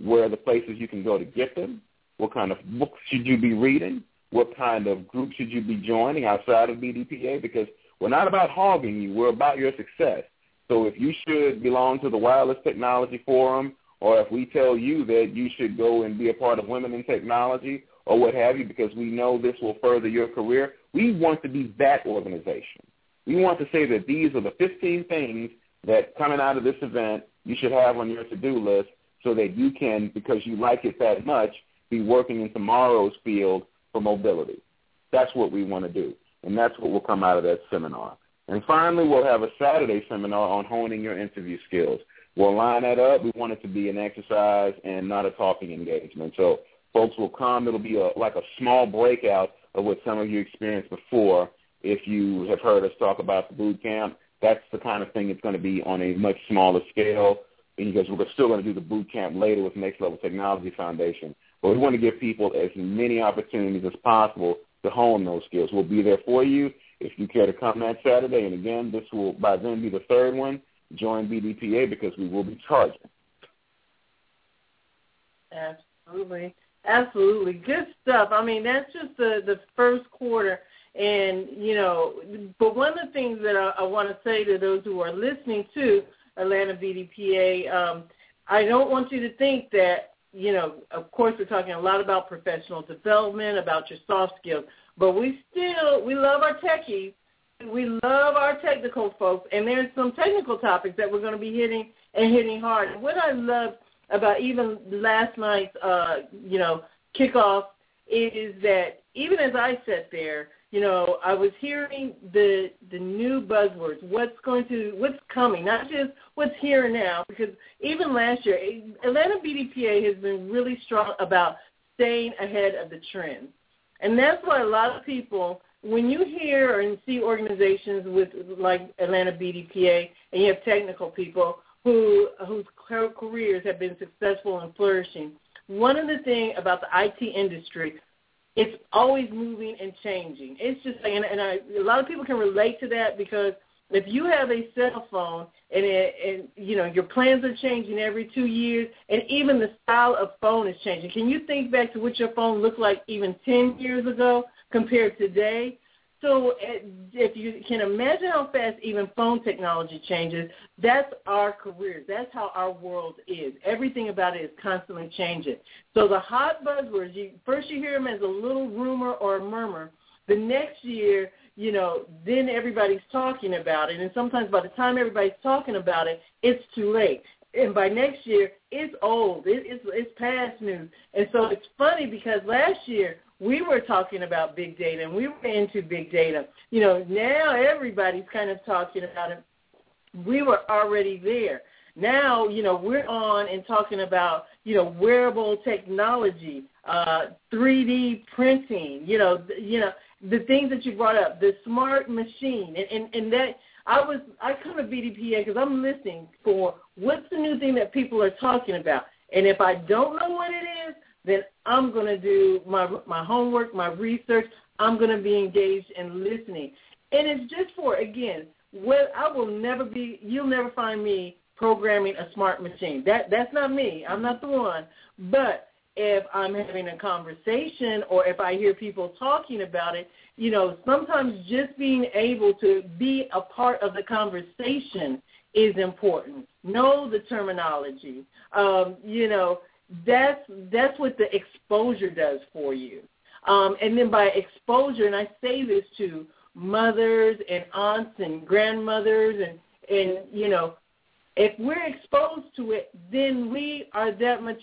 Where are the places you can go to get them? What kind of books should you be reading? What kind of group should you be joining outside of BDPA? Because we're not about hogging you. We're about your success. So if you should belong to the Wireless Technology Forum or if we tell you that you should go and be a part of Women in Technology or what have you because we know this will further your career, we want to be that organization. We want to say that these are the 15 things that coming out of this event you should have on your to-do list so that you can, because you like it that much, be working in tomorrow's field for mobility. That's what we want to do, and that's what will come out of that seminar. And finally, we'll have a Saturday seminar on honing your interview skills. We'll line that up. We want it to be an exercise and not a talking engagement. So folks will come. It'll be a, like a small breakout of what some of you experienced before. If you have heard us talk about the boot camp, that's the kind of thing it's going to be on a much smaller scale because we're still going to do the boot camp later with Next Level Technology Foundation. But we want to give people as many opportunities as possible to hone those skills. We'll be there for you if you care to come that Saturday. And again, this will by then be the third one. Join BDPA because we will be charging. Absolutely. Absolutely. Good stuff. I mean, that's just the, the first quarter. And, you know, but one of the things that I, I want to say to those who are listening to Atlanta BDPA, um, I don't want you to think that, you know, of course we're talking a lot about professional development, about your soft skills, but we still, we love our techies. We love our technical folks, and there's some technical topics that we're going to be hitting and hitting hard. What I love about even last night's, uh, you know, kickoff is that even as I sat there, you know, I was hearing the the new buzzwords, what's going to, what's coming, not just what's here now, because even last year, Atlanta BDPA has been really strong about staying ahead of the trends. And that's why a lot of people, when you hear and see organizations with like Atlanta BDPA, and you have technical people who whose careers have been successful and flourishing, one of the things about the IT industry it's always moving and changing. It's just and, and I, a lot of people can relate to that because if you have a cell phone and it, and you know your plans are changing every two years, and even the style of phone is changing. Can you think back to what your phone looked like even ten years ago compared to today? So if you can imagine how fast even phone technology changes, that's our careers. That's how our world is. Everything about it is constantly changing. So the hot buzzwords, you, first you hear them as a little rumor or a murmur. The next year, you know, then everybody's talking about it. And sometimes by the time everybody's talking about it, it's too late. And by next year, it's old. It, it's it's past news. And so it's funny because last year we were talking about big data and we were into big data. You know, now everybody's kind of talking about it. We were already there. Now, you know, we're on and talking about, you know, wearable technology, uh, 3D printing, you know, you know, the things that you brought up, the smart machine, and, and, and that I was I come to BDPA because I'm listening for what's the new thing that people are talking about, and if I don't know what it is, then I'm going to do my my homework, my research. I'm going to be engaged in listening, and it's just for again, Well, I will never be. You'll never find me programming a smart machine. That that's not me. I'm not the one. But if I'm having a conversation or if I hear people talking about it, you know, sometimes just being able to be a part of the conversation is important. Know the terminology. Um, you know, that's that's what the exposure does for you. Um, and then by exposure, and I say this to mothers and aunts and grandmothers, and and you know, if we're exposed to it, then we are that much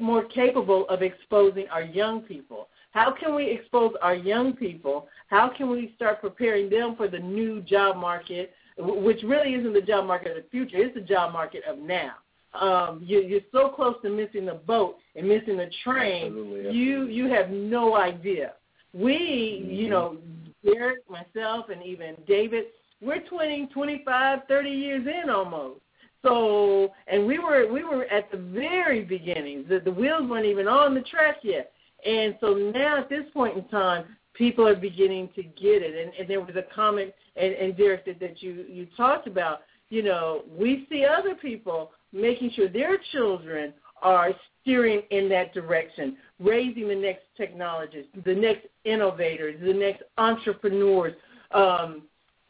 more capable of exposing our young people. How can we expose our young people? How can we start preparing them for the new job market, which really isn't the job market of the future? It's the job market of now um, you're, you're so close to missing the boat and missing the train, Absolutely. you you have no idea. We, mm-hmm. you know, Derrick, myself, and even David, we're 20, 25, 30 years in almost. So, and we were we were at the very beginning. The, the wheels weren't even on the track yet. And so now at this point in time, people are beginning to get it. And, and there was a comment, and, and Derrick, that, that you you talked about. You know, we see other people making sure their children are steering in that direction, raising the next technologists, the next innovators, the next entrepreneurs, um,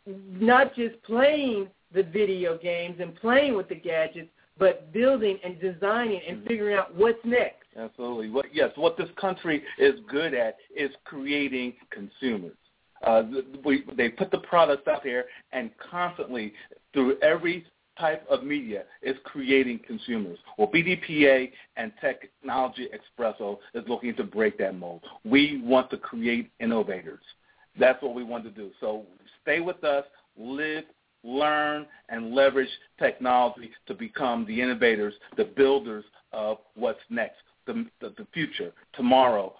not just playing the video games and playing with the gadgets, but building and designing and figuring out what's next. Absolutely. What, yes, what this country is good at is creating consumers. Uh, we, they put the products out there and constantly, through every type of media is creating consumers. Well, BDPA and Technology Expresso is looking to break that mold. We want to create innovators. That's what we want to do. So stay with us, live, learn, and leverage technology to become the innovators, the builders of what's next, the, the, the future, tomorrow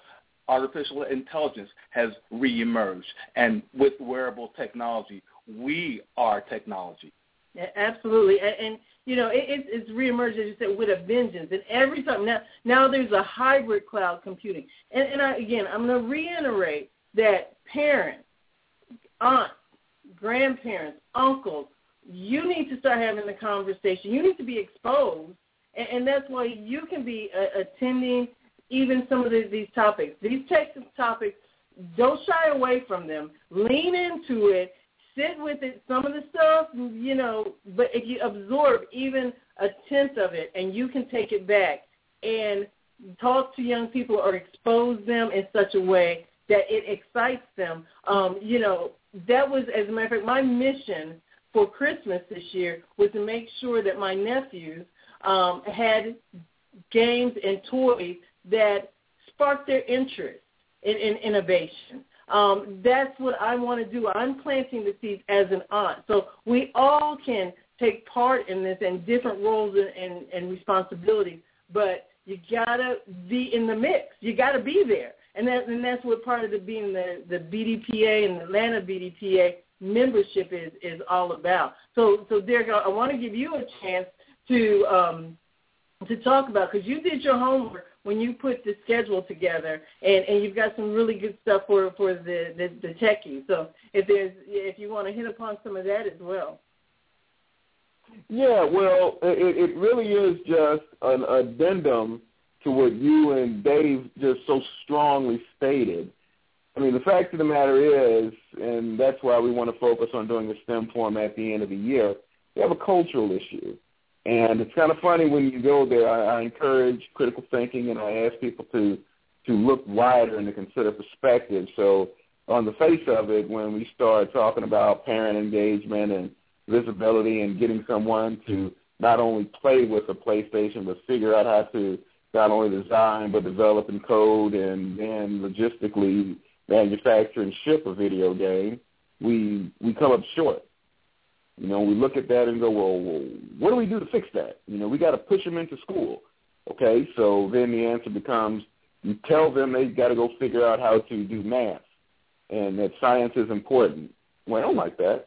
artificial intelligence has reemerged. And with wearable technology, we are technology. Yeah, absolutely, and, and you know it, it's, it's reemerged as you said with a vengeance. And every time now, now there's a hybrid cloud computing. And, and I, again, I'm going to reiterate that parents, aunts, grandparents, uncles, you need to start having the conversation. You need to be exposed, and, and that's why you can be uh, attending even some of the, these topics. These Texas topics, don't shy away from them. Lean into it. Sit with it. Some of the stuff, you know, but if you absorb even a tenth of it, and you can take it back and talk to young people or expose them in such a way that it excites them. Um, you know, that was, as a matter of fact, my mission for Christmas this year was to make sure that my nephews um, had games and toys that sparked their interest in, in innovation. Um, that's what I want to do. I'm planting the seeds as an aunt. So we all can take part in this and different roles and, and, and responsibilities, but you gotta be in the mix. You gotta be there, and that and that's what part of the being the the BDPA and the Atlanta BDPA membership is is all about. So so Derrick, I, want to give you a chance to um, to talk about because you did your homework when you put the schedule together, and and you've got some really good stuff for for the the, the techies. So if there's if you want to hit upon some of that as well. Yeah, well, it, it really is just an addendum to what you and Dave just so strongly stated. I mean, the fact of the matter is, and that's why we want to focus on doing the STEM forum at the end of the year, we have a cultural issue. And it's kind of funny when you go there. I, I encourage critical thinking, and I ask people to to look wider and to consider perspective. So, on the face of it, when we start talking about parent engagement and visibility and getting someone to not only play with a PlayStation but figure out how to not only design but develop and code and then logistically manufacture and ship a video game, we we come up short. You know, we look at that and go, well, well what do we do to fix that? You know, we got to push them into school. Okay, so then the answer becomes you tell them they got to go figure out how to do math and that science is important. Well, I don't like that.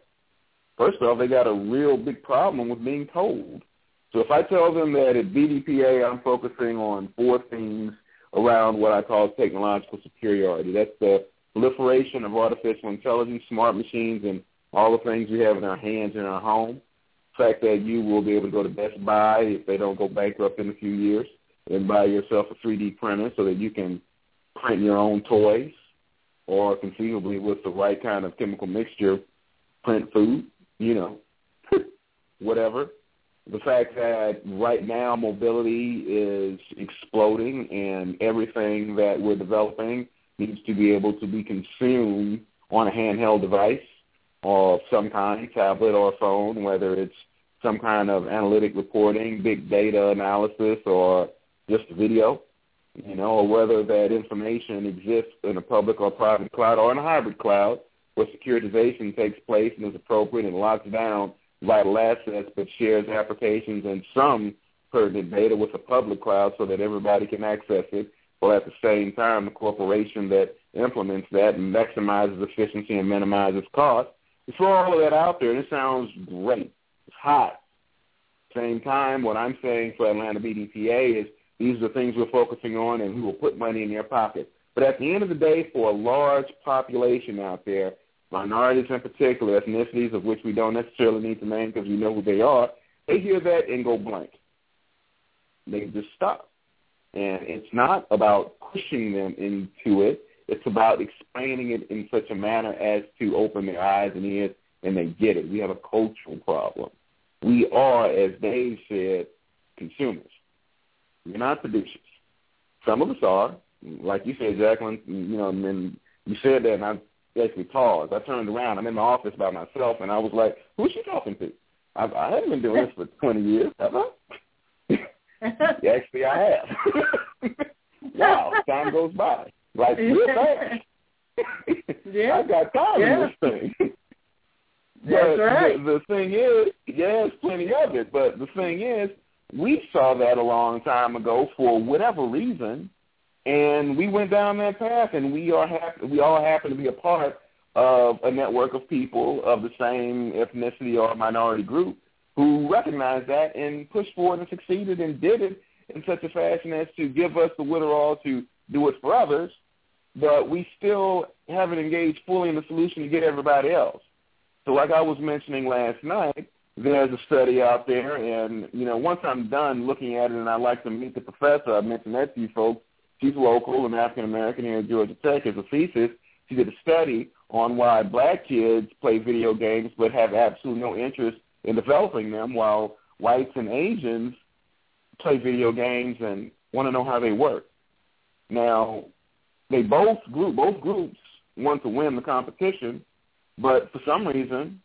First off, they got a real big problem with being told. So if I tell them that at BDPA I'm focusing on four things around what I call technological superiority, that's the proliferation of artificial intelligence, smart machines, and all the things we have in our hands in our home. The fact that you will be able to go to Best Buy if they don't go bankrupt in a few years and buy yourself a 3D printer so that you can print your own toys or conceivably with the right kind of chemical mixture print food you know, whatever. The fact that right now mobility is exploding and everything that we're developing needs to be able to be consumed on a handheld device or some kind, tablet or phone, whether it's some kind of analytic reporting, big data analysis, or just video, you know, or whether that information exists in a public or private cloud or in a hybrid cloud where securitization takes place and is appropriate and locks down vital assets but shares applications and some pertinent data with the public cloud so that everybody can access it, while at the same time the corporation that implements that maximizes efficiency and minimizes cost. Throw all of that out there and it sounds great. It's hot. Same time, what I'm saying for Atlanta BDPA is these are the things we're focusing on and we will put money in their pocket. But at the end of the day, for a large population out there, minorities in particular, ethnicities of which we don't necessarily need to name because we know who they are, they hear that and go blank. They just stop. And it's not about pushing them into it. It's about explaining it in such a manner as to open their eyes and ears and they get it. We have a cultural problem. We are, as Dave said, consumers. We're not producers. Some of us are. Like you said, Jacqueline, you know, and you said that, and I actually paused. I turned around. I'm in my office by myself, and I was like, "Who's she talking to?" I, I haven't been doing this for 20 years, have I? actually, I have. wow, time goes by like yeah, I got time yeah. in this thing. That's right. The, the thing is, yeah, there's plenty of it. But the thing is, we saw that a long time ago for whatever reason and we went down that path, and we are happy, we all happen to be a part of a network of people of the same ethnicity or minority group who recognized that and pushed forward and succeeded and did it in such a fashion as to give us the witherall to do it for others, but we still haven't engaged fully in the solution to get everybody else. So like I was mentioning last night, there's a study out there, and, you know, once I'm done looking at it and I'd like to meet the professor, I mentioned that to you folks, she's local and African-American here at Georgia Tech as a thesis. She did a study on why black kids play video games but have absolutely no interest in developing them, while whites and Asians play video games and want to know how they work. Now, they both group both groups want to win the competition, but for some reason,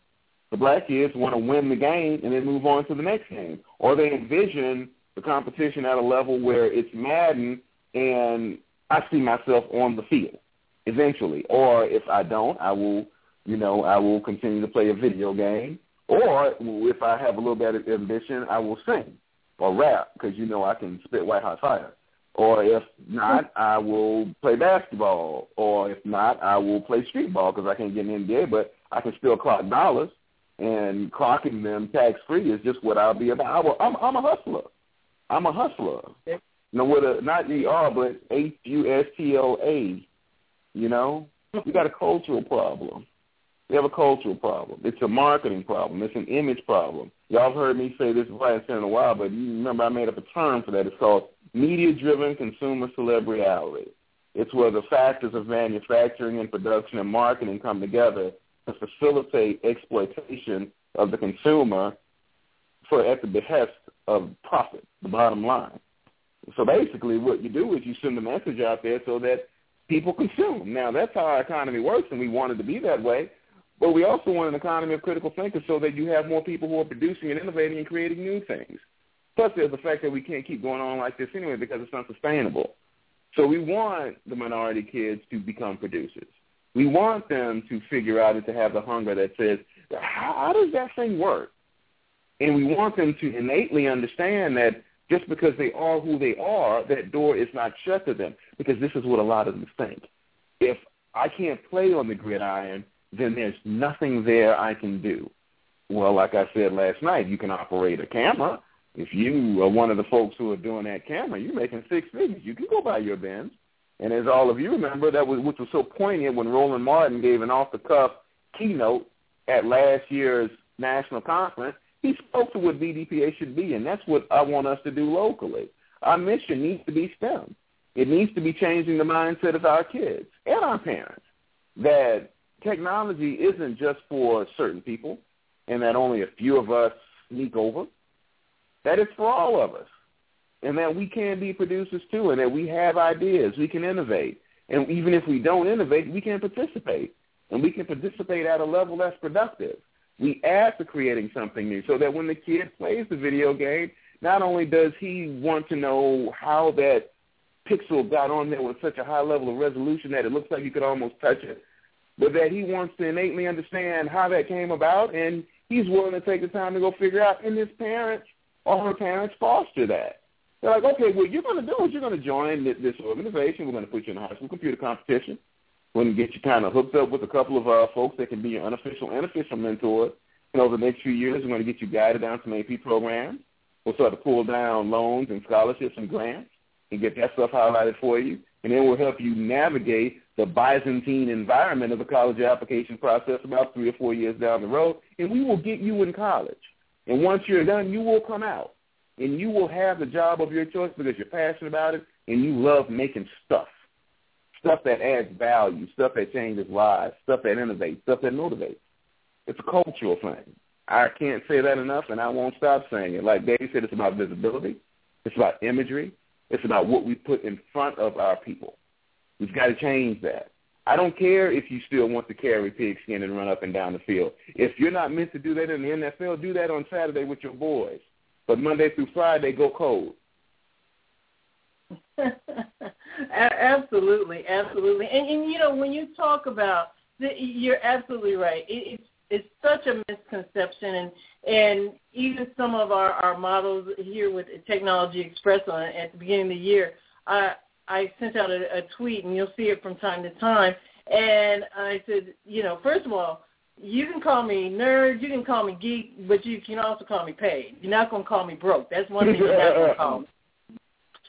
the black kids want to win the game and then move on to the next game, or they envision the competition at a level where it's Madden and I see myself on the field eventually, or if I don't, I will, you know, I will continue to play a video game, or if I have a little bit of ambition, I will sing or rap because you know I can spit white hot fire. Or if not, I will play basketball. Or if not, I will play street ball because I can't get the NBA, but I can still clock dollars. And clocking them tax free is just what I'll be about. I'm, I'm a hustler. I'm a hustler. Know, with a not E R, but H U S T L A. You know, we got a cultural problem. We have a cultural problem. It's a marketing problem. It's an image problem. Y'all have heard me say this I said in a while, but you remember I made up a term for that. It's called media-driven consumer celebrity. It's where the factors of manufacturing and production and marketing come together to facilitate exploitation of the consumer for at the behest of profit, the bottom line. So basically what you do is you send a message out there so that people consume. Now that's how our economy works and we want it to be that way. But we also want an economy of critical thinkers so that you have more people who are producing and innovating and creating new things. Plus, there's the fact that we can't keep going on like this anyway because it's unsustainable. So we want the minority kids to become producers. We want them to figure out and to have the hunger that says, how, how does that thing work? And we want them to innately understand that just because they are who they are, that door is not shut to them. Because this is what a lot of them think. If I can't play on the gridiron, then there's nothing there I can do. Well, like I said last night, you can operate a camera. If you are one of the folks who are doing that camera, you're making six figures. You can go buy your Benz. And as all of you remember, that was which was so poignant when Roland Martin gave an off-the-cuff keynote at last year's national conference. He spoke to what BDPA should be, and that's what I want us to do locally. Our mission needs to be STEM. It needs to be changing the mindset of our kids and our parents that technology isn't just for certain people and that only a few of us sneak over. That is for all of us. And that we can be producers too and that we have ideas. We can innovate. And even if we don't innovate, we can participate. And we can participate at a level that's productive. We add to creating something new so that when the kid plays the video game, not only does he want to know how that pixel got on there with such a high level of resolution that it looks like you could almost touch it, but that he wants to innately understand how that came about, and he's willing to take the time to go figure out. And his parents or her parents foster that. They're like, okay, what you're going to do is you're going to join this organization. We're going to put you in a high school computer competition. We're going to get you kind of hooked up with a couple of uh, folks that can be your unofficial and official mentors. And over the next few years, we're going to get you guided down some AP programs. We'll start to pull down loans and scholarships and grants and get that stuff highlighted for you. And then we'll help you navigate the Byzantine environment of the college application process about three or four years down the road, and we will get you in college. And once you're done, you will come out, and you will have the job of your choice because you're passionate about it and you love making stuff, stuff that adds value, stuff that changes lives, stuff that innovates, stuff that motivates. It's a cultural thing. I can't say that enough, and I won't stop saying it. Like Dave said, it's about visibility. It's about imagery. It's about what we put in front of our people. We've got to change that. I don't care if you still want to carry pigskin and run up and down the field. If you're not meant to do that in the NFL, do that on Saturday with your boys. But Monday through Friday, go cold. absolutely, absolutely. And, and you know, when you talk about, you're absolutely right. It, it's it's such a misconception, and and even some of our our models here with Technology Express on at the beginning of the year, I I sent out a, a tweet, and you'll see it from time to time. And I said, you know, first of all, you can call me nerd, you can call me geek, but you can also call me paid. You're not going to call me broke. That's one thing you're not going to call me.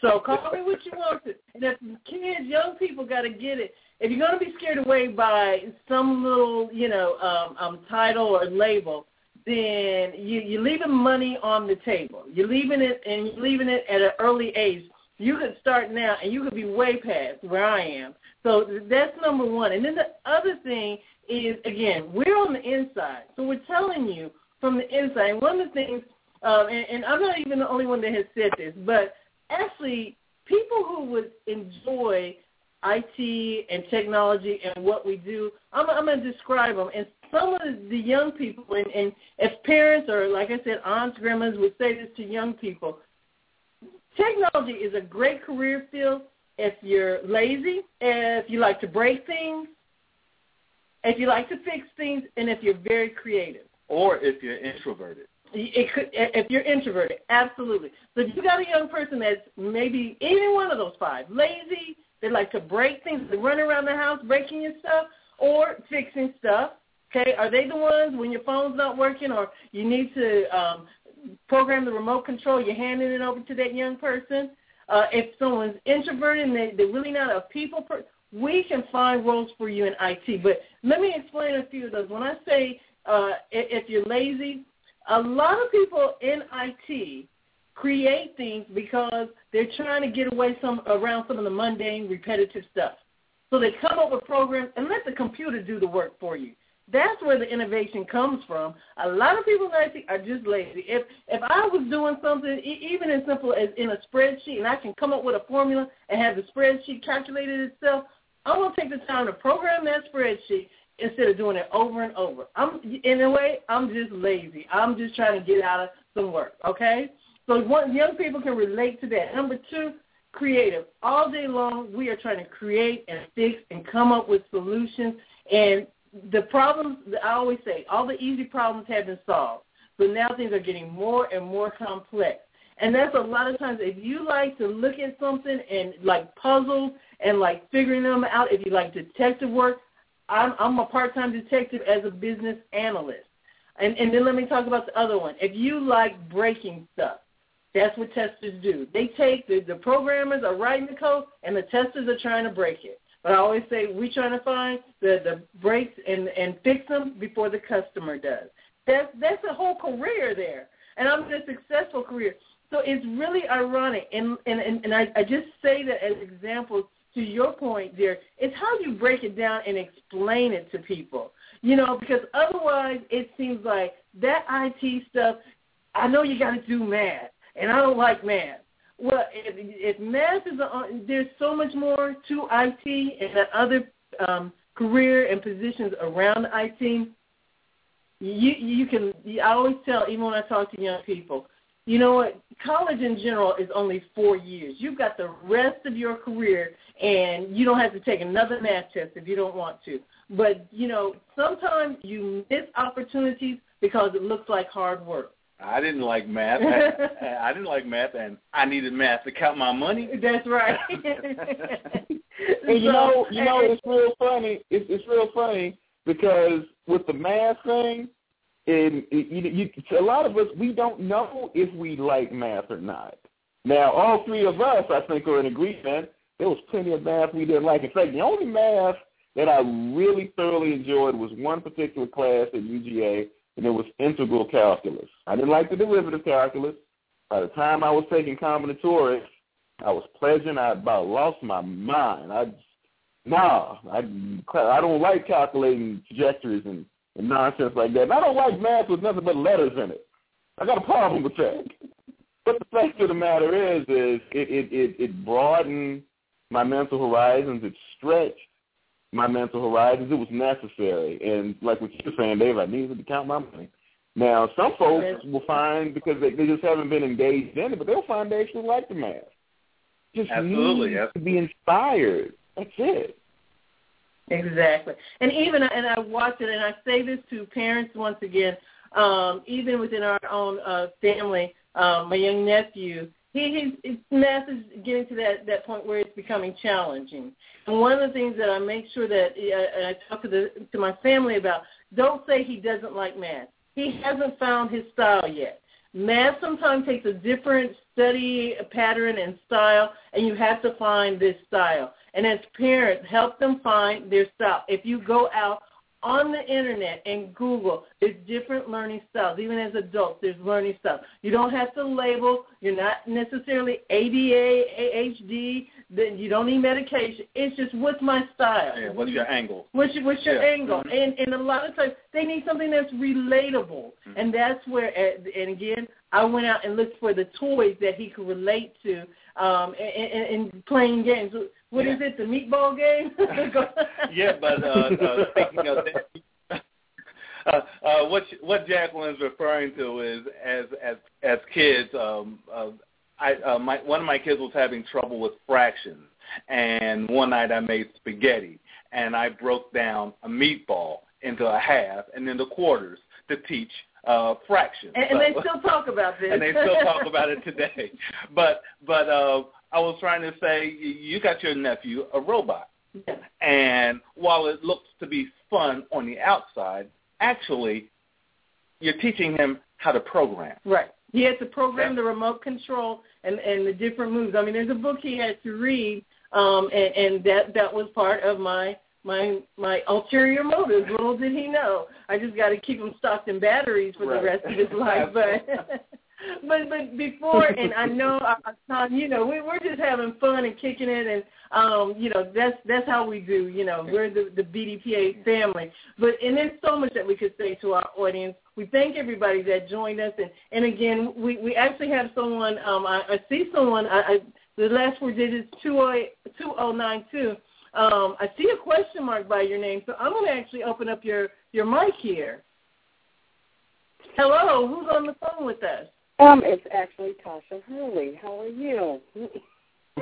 So call me what you want to. And if kids, young people got to get it. If you're going to be scared away by some little, you know, um, um, title or label, then you, you're leaving money on the table. You're leaving it, and you're leaving it at an early age. You could start now, and you could be way past where I am. So that's number one. And then the other thing is, again, we're on the inside. So we're telling you from the inside. And one of the things, um, and, and I'm not even the only one that has said this, but actually people who would enjoy IT and technology and what we do, I'm, I'm going to describe them. And some of the young people, and, and as parents or, like I said, aunts, grandmas would say this to young people, technology is a great career field if you're lazy, if you like to break things, if you like to fix things, and if you're very creative. Or if you're introverted. It could, if you're introverted, absolutely. So if you got a young person that's maybe any one of those five, lazy, they like to break things, they run around the house breaking your stuff, or fixing stuff. Okay, are they the ones when your phone's not working, or you need to um, program the remote control? You're handing it over to that young person. Uh, if someone's introverted and they, they're really not a people person, we can find roles for you in IT. But let me explain a few of those. When I say uh, if you're lazy, a lot of people in IT create things because they're trying to get away some around some of the mundane, repetitive stuff. So they come up with programs and let the computer do the work for you. That's where the innovation comes from. A lot of people are just lazy. If if I was doing something even as simple as in a spreadsheet and I can come up with a formula and have the spreadsheet calculated itself, I'm gonna take the time to program that spreadsheet instead of doing it over and over. I'm in a way, I'm just lazy. I'm just trying to get out of some work. Okay, so one, young people can relate to that. Number two, creative. All day long, we are trying to create and fix and come up with solutions. And the problems, I always say, all the easy problems have been solved. But now things are getting more and more complex. And that's a lot of times if you like to look at something and like puzzles and like figuring them out, if you like detective work, I'm, I'm a part-time detective as a business analyst. And, and then let me talk about the other one. If you like breaking stuff, that's what testers do. They take the, the programmers are writing the code, and the testers are trying to break it. But I always say we're trying to find the, the breaks and, and fix them before the customer does. That's that's a whole career there, and I'm in a successful career. So it's really ironic, and and and, and I, I just say that as examples to your point, dear, it's how you break it down and explain it to people. You know, because otherwise it seems like that IT stuff. I know you got to do math, and I don't like math. Well, if, if math is a, there's so much more to IT and the other um, career and positions around IT. You you can. I always tell, even when I talk to young people, you know what? College in general is only four years. You've got the rest of your career, and you don't have to take another math test if you don't want to. But, you know, sometimes you miss opportunities because it looks like hard work. I didn't like math. I, I didn't like math, and I needed math to count my money. That's right. and you know, you know, it's real funny. It's it's real funny because with the math thing, and you, you, a lot of us we don't know if we like math or not. Now, all three of us, I think, are in agreement. There was plenty of math we didn't like. In fact, the only math that I really thoroughly enjoyed was one particular class at UGA, and it was integral calculus. I didn't like the derivative calculus. By the time I was taking combinatorics, I was pleasant. I about lost my mind. I nah, I I don't like calculating trajectories and and nonsense like that. And I don't like math with nothing but letters in it. I got a problem with that. But the fact of the matter is, is it it it, it broadened my mental horizons. It stretched my mental horizons. It was necessary. And like what you're saying, Dave, I needed to count my money. Now, some folks will find because they, they just haven't been engaged in it, but they'll find they actually like the math. Just Absolutely, need to be inspired. That's it. Exactly. And even and I watch it and I say this to parents once again, um, even within our own uh, family, um, my young nephew, he his, his math is getting to that that point where it's becoming challenging. And one of the things that I make sure that and I talk to the to my family about, don't say he doesn't like math. He hasn't found his style yet. Math sometimes takes a different study pattern and style, and you have to find this style. And as parents, help them find their style. If you go out on the internet and Google, there's different learning styles. Even as adults, there's learning styles. You don't have to label. You're not necessarily ADA, AHD. Then you don't need medication. It's just what's my style. Yeah, what's your angle? What's your, what's your Yeah. angle? Mhm. And and a lot of times they need something that's relatable, Mhm. and that's where. And again, I went out and looked for the toys that he could relate to, um, and, and, and playing games. What is Yeah. it? The meatball game? yeah, but uh, uh, speaking of that, uh, uh, what what Jacqueline's referring to is as as as kids, um, uh, I uh, my one of my kids was having trouble with fractions, and one night I made spaghetti, and I broke down a meatball into a half and then the quarters to teach uh fractions. and, and they still talk about this. and they still talk about it today. But but uh, I was trying to say you got your nephew a robot, Yeah. and while it looks to be fun on the outside, actually you're teaching him how to program. Right. He has to program Yeah. the remote control and and the different moves. I mean, there's a book he has to read, um, and, and that that was part of my my my ulterior motives. Little did he know, I just got to keep him stocked in batteries for the rest of his life. But but but before, and I know, uh, Tom, you know, we, we're just having fun and kicking it, and um, you know, that's that's how we do. You know, we're the the BDPA family. But and there's so much that we could say to our audience. We thank everybody that joined us, and and again, we we actually have someone. Um, I, I see someone. I, I the last four digits two oh two oh nine two. Um, I see a question mark by your name, so I'm going to actually open up your your mic here. Hello, who's on the phone with us? Um, it's actually Tasha Hurley. How are you? Hey,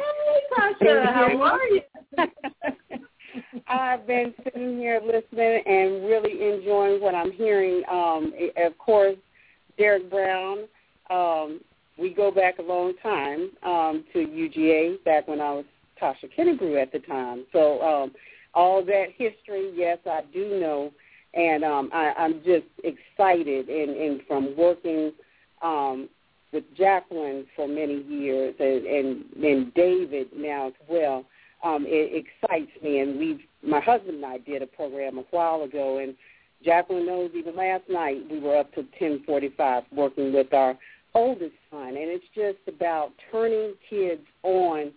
Tasha, how are you? I've been sitting here listening and really enjoying what I'm hearing. Um, of course, Derrick Brown. Um, we go back a long time um, to UGA back when I was Tasha Kennebrew at the time. So um, all that history, yes, I do know, and um, I, I'm just excited. And, and from working um, with Jacqueline for many years, and, and, and David now as well um, it excites me. And we, my husband and I, did a program a while ago, and Jacqueline knows even last night we were up to 10:45 working with our oldest son, and it's just about turning kids on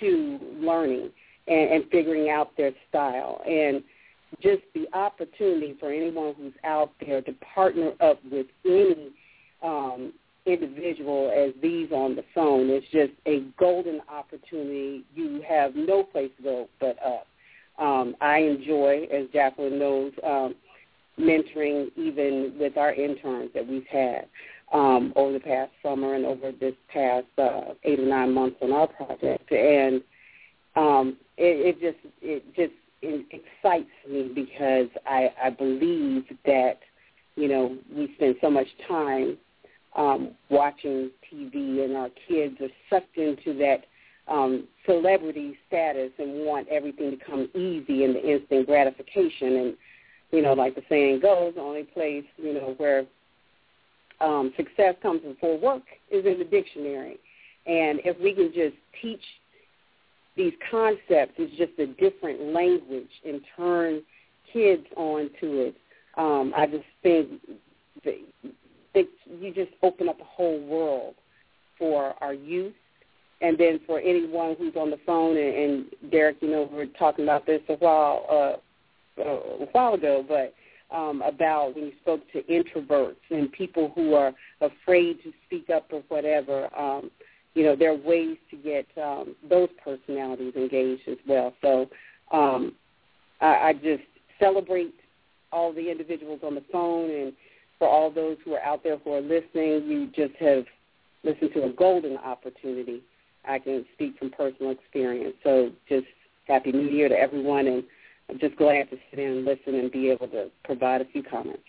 to learning and, and figuring out their style, and just the opportunity for anyone who's out there to partner up with any um, individual as these on the phone It's just a golden opportunity. You have no place to go but up. Um, I enjoy, as Jacqueline knows, um, mentoring even with our interns that we've had um, over the past summer and over this past uh, eight or nine months on our project. And um, it, it just it just it excites me because I, I believe that you know we spend so much time um, watching TV, and our kids are sucked into that um, celebrity status and want everything to come easy and the instant gratification. And you know, like the saying goes, the only place you know where um, success comes before work is in the dictionary. And if we can just teach these concepts, it's just a different language, and turn kids onto it. Um, I just think that you just open up a whole world for our youth, and then for anyone who's on the phone. And, and Derrick, you know, we were talking about this a while uh, a while ago, but um, about when you spoke to introverts and people who are afraid to speak up or whatever. Um, you know, there are ways to get um, those personalities engaged as well. So um, I, I just celebrate all the individuals on the phone and for all those who are out there who are listening, you just have listened to a golden opportunity. I can speak from personal experience. So just happy new year to everyone and I'm just glad to sit in and listen and be able to provide a few comments.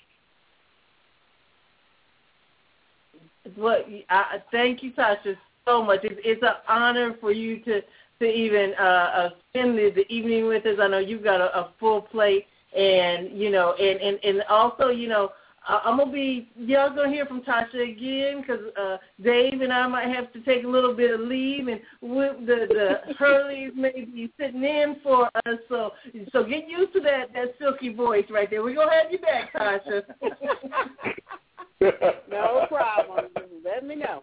Well, I, thank you, Tasha, so much. It's, it's an honor for you to to even uh, uh, spend the, the evening with us. I know you've got a, a full plate, and you know, and, and and also, you know, I'm gonna be y'all gonna hear from Tasha again because uh, Dave and I might have to take a little bit of leave, and the the Hurleys may be sitting in for us. So so get used to that that silky voice right there. We're gonna have you back, Tasha. no problem. Let me know.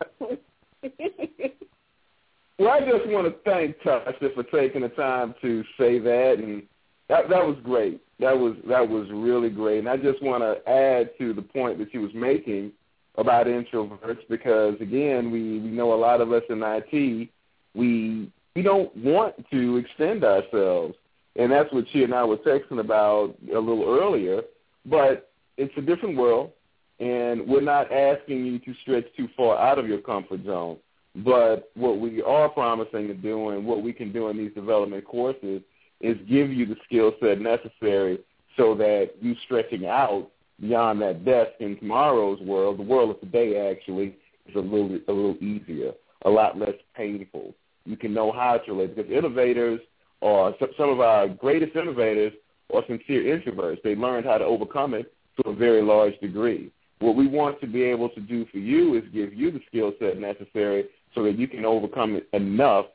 well, I just want to thank Tasha for taking the time to say that, and that that was great. That was that was really great. And I just want to add to the point that she was making about introverts because again, we we know a lot of us in IT we we don't want to extend ourselves, and that's what she and I were texting about a little earlier. But it's a different world, and we're not asking you to stretch too far out of your comfort zone. But what we are promising to do, and what we can do in these development courses, is give you the skill set necessary so that you stretching out beyond that desk in tomorrow's world, the world of today actually is a little a little easier, a lot less painful. You can know how to relate because innovators or some of our greatest innovators are sincere introverts. They learned how to overcome it to a very large degree. What we want to be able to do for you is give you the skill set necessary so that you can overcome it enough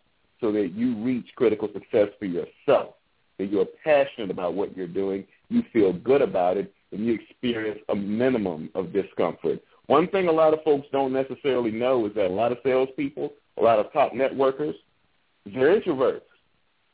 so that you reach critical success for yourself, that you're passionate about what you're doing, you feel good about it, and you experience a minimum of discomfort. One thing a lot of folks don't necessarily know is that a lot of salespeople, a lot of top networkers, they're introverts.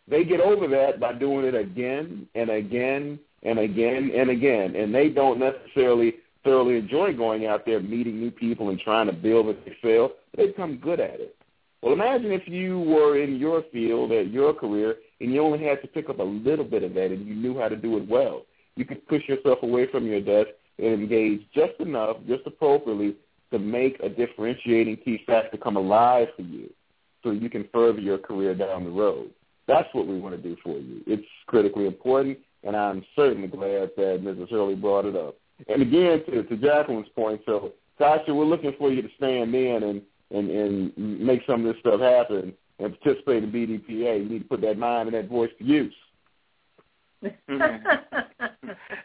They get over that by doing it again and again and again and again, and they don't necessarily thoroughly enjoy going out there, meeting new people, and trying to build they sell. They become good at it. Well, imagine if you were in your field at your career and you only had to pick up a little bit of that and you knew how to do it well. You could push yourself away from your desk and engage just enough, just appropriately, to make a differentiating key factor come alive for you so you can further your career down the road. That's what we want to do for you. It's critically important, and I'm certainly glad that Mrs. Hurley brought it up. And again, to, to Jacqueline's point, so Tasha, we're looking for you to stand in and and, and make some of this stuff happen and participate in BDPA. You need to put that mind and that voice to use.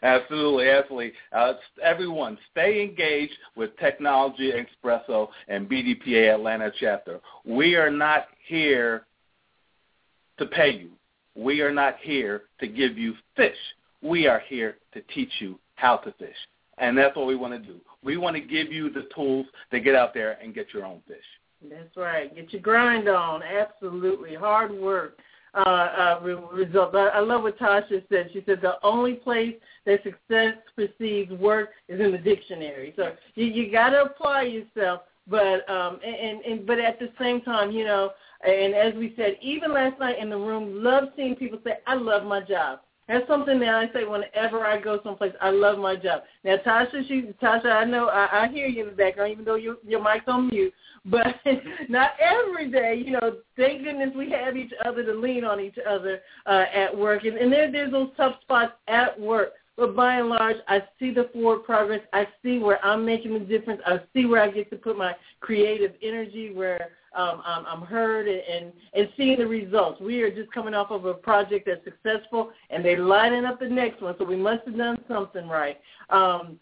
absolutely, absolutely. Uh, everyone, stay engaged with Technology Expresso and BDPA Atlanta chapter. We are not here to pay you. We are not here to give you fish. We are here to teach you how to fish. And that's what we want to do. We want to give you the tools to get out there and get your own fish. That's right. Get your grind on. Absolutely. Hard work. Uh, uh, result. I, I love what Tasha said. She said the only place that success precedes work is in the dictionary. So you, you got to apply yourself, but um, and, and but at the same time, you know, and as we said, even last night in the room, love seeing people say, "I love my job." That's something that I say whenever I go someplace. I love my job. Now, Tasha, she, Tasha, I know I, I hear you in the background, even though your your mic's on mute. But not every day, you know. Thank goodness we have each other to lean on each other uh, at work, and, and there there's those tough spots at work. But by and large, I see the forward progress. I see where I'm making the difference. I see where I get to put my creative energy, where um, I'm, I'm heard and, and, and seeing the results. We are just coming off of a project that's successful, and they're lining up the next one, so we must have done something right. Um,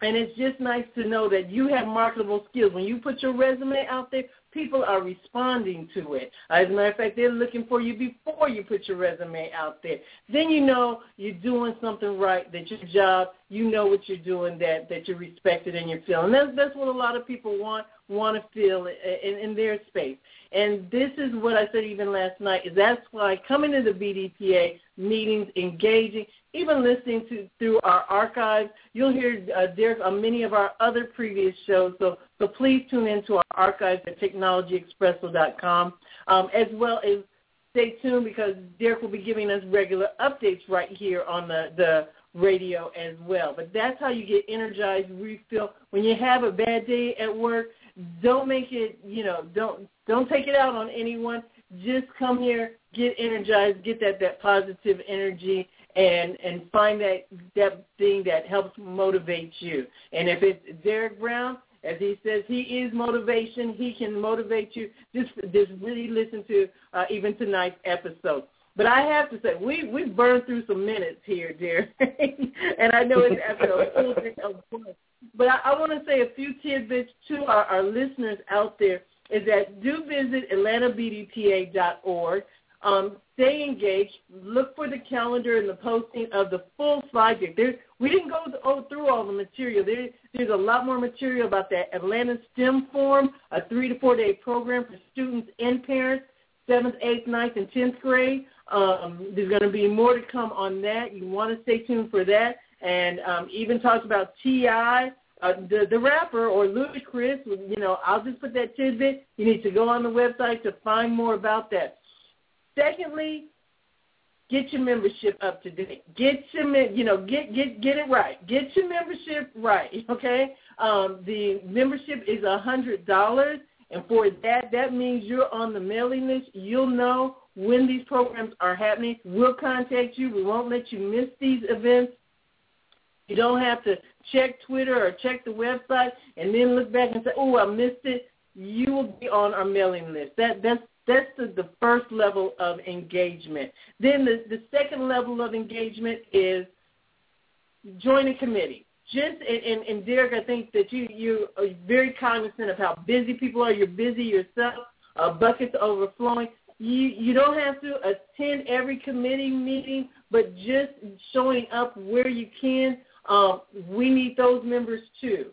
and it's just nice to know that you have marketable skills. When you put your resume out there, people are responding to it. As a matter of fact, they're looking for you before you put your resume out there. Then you know you're doing something right, that your job, you know what you're doing, that, that you're respected and you're feeling. That's, that's what a lot of people want, want to feel in, in their space. And this is what I said even last night, is that's why coming to the BDPA meetings, engaging, even listening to through our archives, you'll hear uh, Derrick on many of our other previous shows. So, so please tune into our archives at technologyexpresso.com, um, as well as stay tuned because Derrick will be giving us regular updates right here on the, the radio as well. But that's how you get energized, refill. When you have a bad day at work, don't make it, you know, don't don't take it out on anyone. Just come here, get energized, get that that positive energy, and and find that that thing that helps motivate you. And if it's Derrick Brown, as he says, he is motivation. He can motivate you. Just just really listen to uh, even tonight's episode. But I have to say, we we burned through some minutes here, dear, and I know it's after a full day of work. But I, I want to say a few tidbits to our, our listeners out there is that do visit AtlantaBDPA.org. Um, stay engaged. Look for the calendar and the posting of the full slide deck. We didn't go oh, through all the material. There, there's a lot more material about that Atlanta STEM Forum, a three to four day program for students and parents, seventh, eighth, ninth, and tenth grade. Um, there's going to be more to come on that. You want to stay tuned for that. And um, even talks about T.I., uh, the, the rapper, or Ludacris. You know, I'll just put that tidbit. You need to go on the website to find more about that. Secondly, get your membership up to date. Get your, you know, get get get it right. Get your membership right. Okay. Um, the membership is a hundred dollars, and for that, that means you're on the mailing list. You'll know when these programs are happening. We'll contact you. We won't let you miss these events. You don't have to check Twitter or check the website and then look back and say, "Oh, I missed it." You will be on our mailing list. That that's that's the, the first level of engagement. Then the, the second level of engagement is join a committee. Just and, and, and Derrick, I think that you you are very cognizant of how busy people are. You're busy yourself. Uh, buckets overflowing. You you don't have to attend every committee meeting, but just showing up where you can. Um, we need those members too.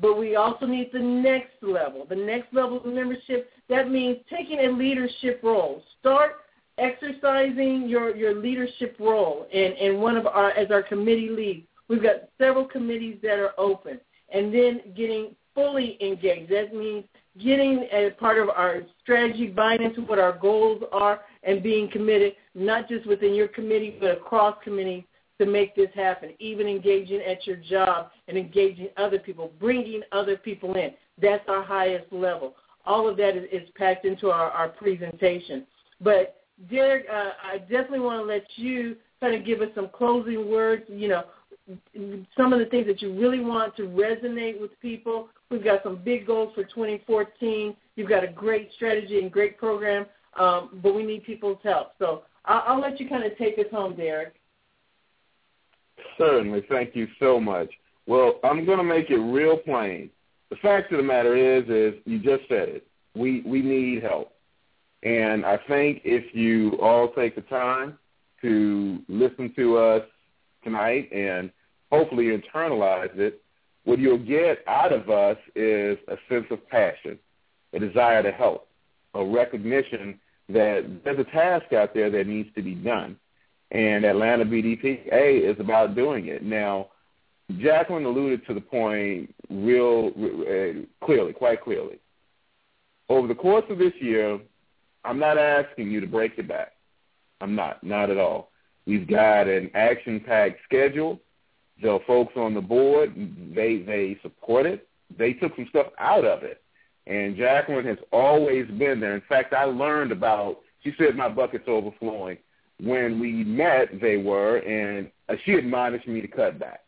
But we also need the next level. The next level of membership, that means taking a leadership role. Start exercising your, your leadership role in, in one of our as our committee lead. We've got several committees that are open. And then getting fully engaged. That means getting as part of our strategy, buying into what our goals are and being committed, not just within your committee, but across committees to make this happen, even engaging at your job and engaging other people, bringing other people in. That's our highest level. All of that is, is packed into our, our presentation. But Derrick, uh, I definitely want to let you kind of give us some closing words, you know, some of the things that you really want to resonate with people. We've got some big goals for 2014. You've got a great strategy and great program, um, but we need people's help. So I'll, I'll let you kind of take us home, Derrick. Certainly. Thank you so much. Well, I'm going to make it real plain. The fact of the matter is, is you just said it. We we need help, and I think if you all take the time to listen to us tonight and hopefully internalize it, what you'll get out of us is a sense of passion, a desire to help, a recognition that there's a task out there that needs to be done and Atlanta BDPA is about doing it. Now, Jacqueline alluded to the point real uh, clearly, quite clearly. Over the course of this year, I'm not asking you to break your back. I'm not, not at all. We've got an action-packed schedule. The folks on the board, they they support it. They took some stuff out of it, and Jacqueline has always been there. In fact, I learned about. She said my bucket's overflowing when we met, they were, and she admonished me to cut back.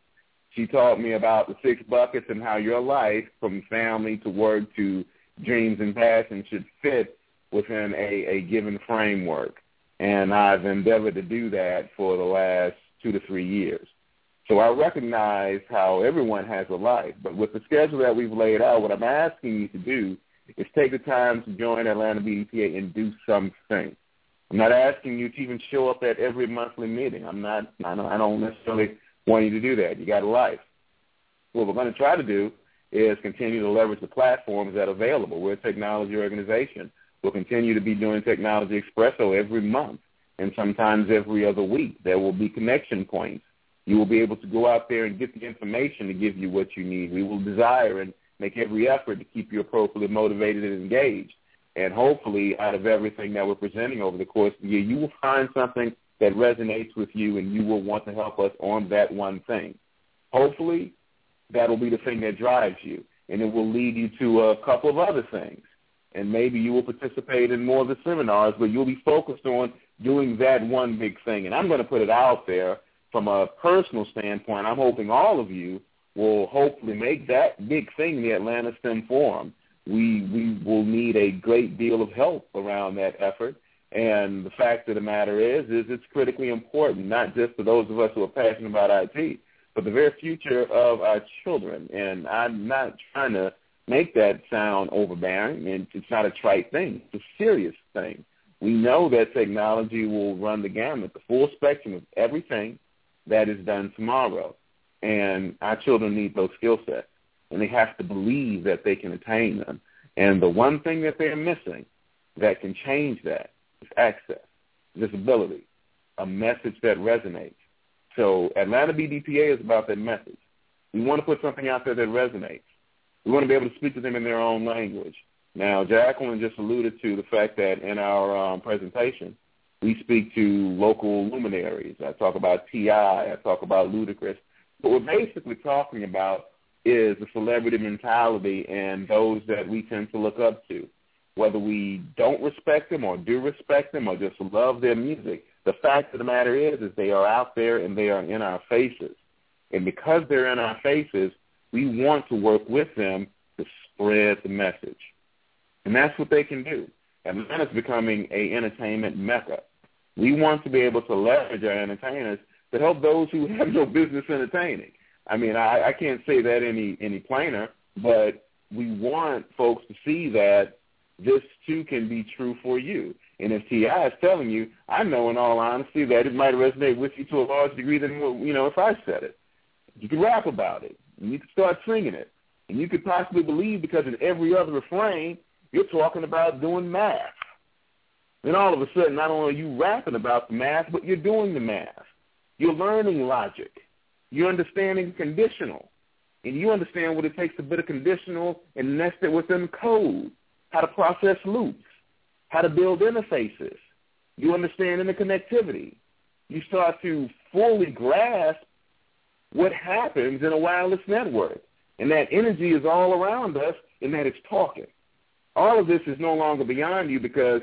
She taught me about the six buckets and how your life, from family to work to dreams and passion, should fit within a, a given framework. And I've endeavored to do that for the last two to three years. So I recognize how everyone has a life, but with the schedule that we've laid out, what I'm asking you to do is take the time to join Atlanta BDPA and do something. I'm not asking you to even show up at every monthly meeting. I'm not. I don't necessarily want you to do that. You got a life. What we're going to try to do is continue to leverage the platforms that are available. We're a technology organization. We'll continue to be doing Technology Expresso every month and sometimes every other week. There will be connection points. You will be able to go out there and get the information to give you what you need. We will desire and make every effort to keep you appropriately motivated and engaged. And hopefully, out of everything that we're presenting over the course of the year, you will find something that resonates with you and you will want to help us on that one thing. Hopefully, that will be the thing that drives you, and it will lead you to a couple of other things. And maybe you will participate in more of the seminars, but you'll be focused on doing that one big thing. And I'm going to put it out there from a personal standpoint. I'm hoping all of you will hopefully make that big thing the Atlanta STEM Forum we we will need a great deal of help around that effort. And the fact of the matter is, is it's critically important, not just for those of us who are passionate about IT, but the very future of our children. And I'm not trying to make that sound overbearing, and it's not a trite thing. It's a serious thing. We know that technology will run the gamut, the full spectrum of everything that is done tomorrow. And our children need those skill sets, and they have to believe that they can attain them. And the one thing that they're missing that can change that access, visibility, a message that resonates. So Atlanta BDPA is about that message. We want to put something out there that resonates. We want to be able to speak to them in their own language. Now, Jacqueline just alluded to the fact that in our um, presentation, we speak to local luminaries. I talk about T.I., I talk about Ludacris. What we're basically talking about is the celebrity mentality and those that we tend to look up to. Whether we don't respect them or do respect them or just love their music, the fact of the matter is, is they are out there and they are in our faces. And because they're in our faces, we want to work with them to spread the message. And that's what they can do. Atlanta's becoming a entertainment mecca. We want to be able to leverage our entertainers to help those who have no business entertaining. I mean, I, I can't say that any any plainer, but we want folks to see that this too can be true for you. And if T.I. is telling you, I know in all honesty that it might resonate with you to a large degree than you know if I said it. You could rap about it, and you could start singing it, and you could possibly believe because in every other refrain you're talking about doing math. Then all of a sudden, not only are you rapping about the math, but you're doing the math. You're learning logic. You're understanding conditional. And you understand what it takes to put a conditional and nest it within code, how to process loops, how to build interfaces. You understand interconnectivity. You start to fully grasp what happens in a wireless network. And that energy is all around us and that it's talking. All of this is no longer beyond you because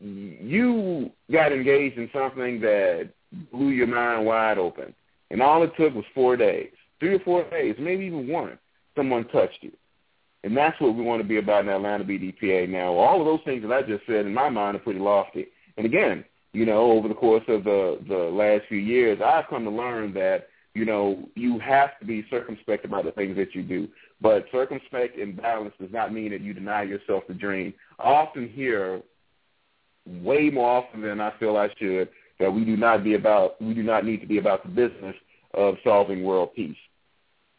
you got engaged in something that blew your mind wide open. And all it took was four days, three or four days, maybe even one. Someone touched you. And that's what we want to be about in Atlanta BDPA now. All of those things that I just said in my mind are pretty lofty. And again, you know, over the course of the, the last few years, I've come to learn that, you know, you have to be circumspect about the things that you do. But circumspect and balanced does not mean that you deny yourself the dream. I often hear way more often than I feel I should that we do not be about we do not need to be about the business of solving world peace.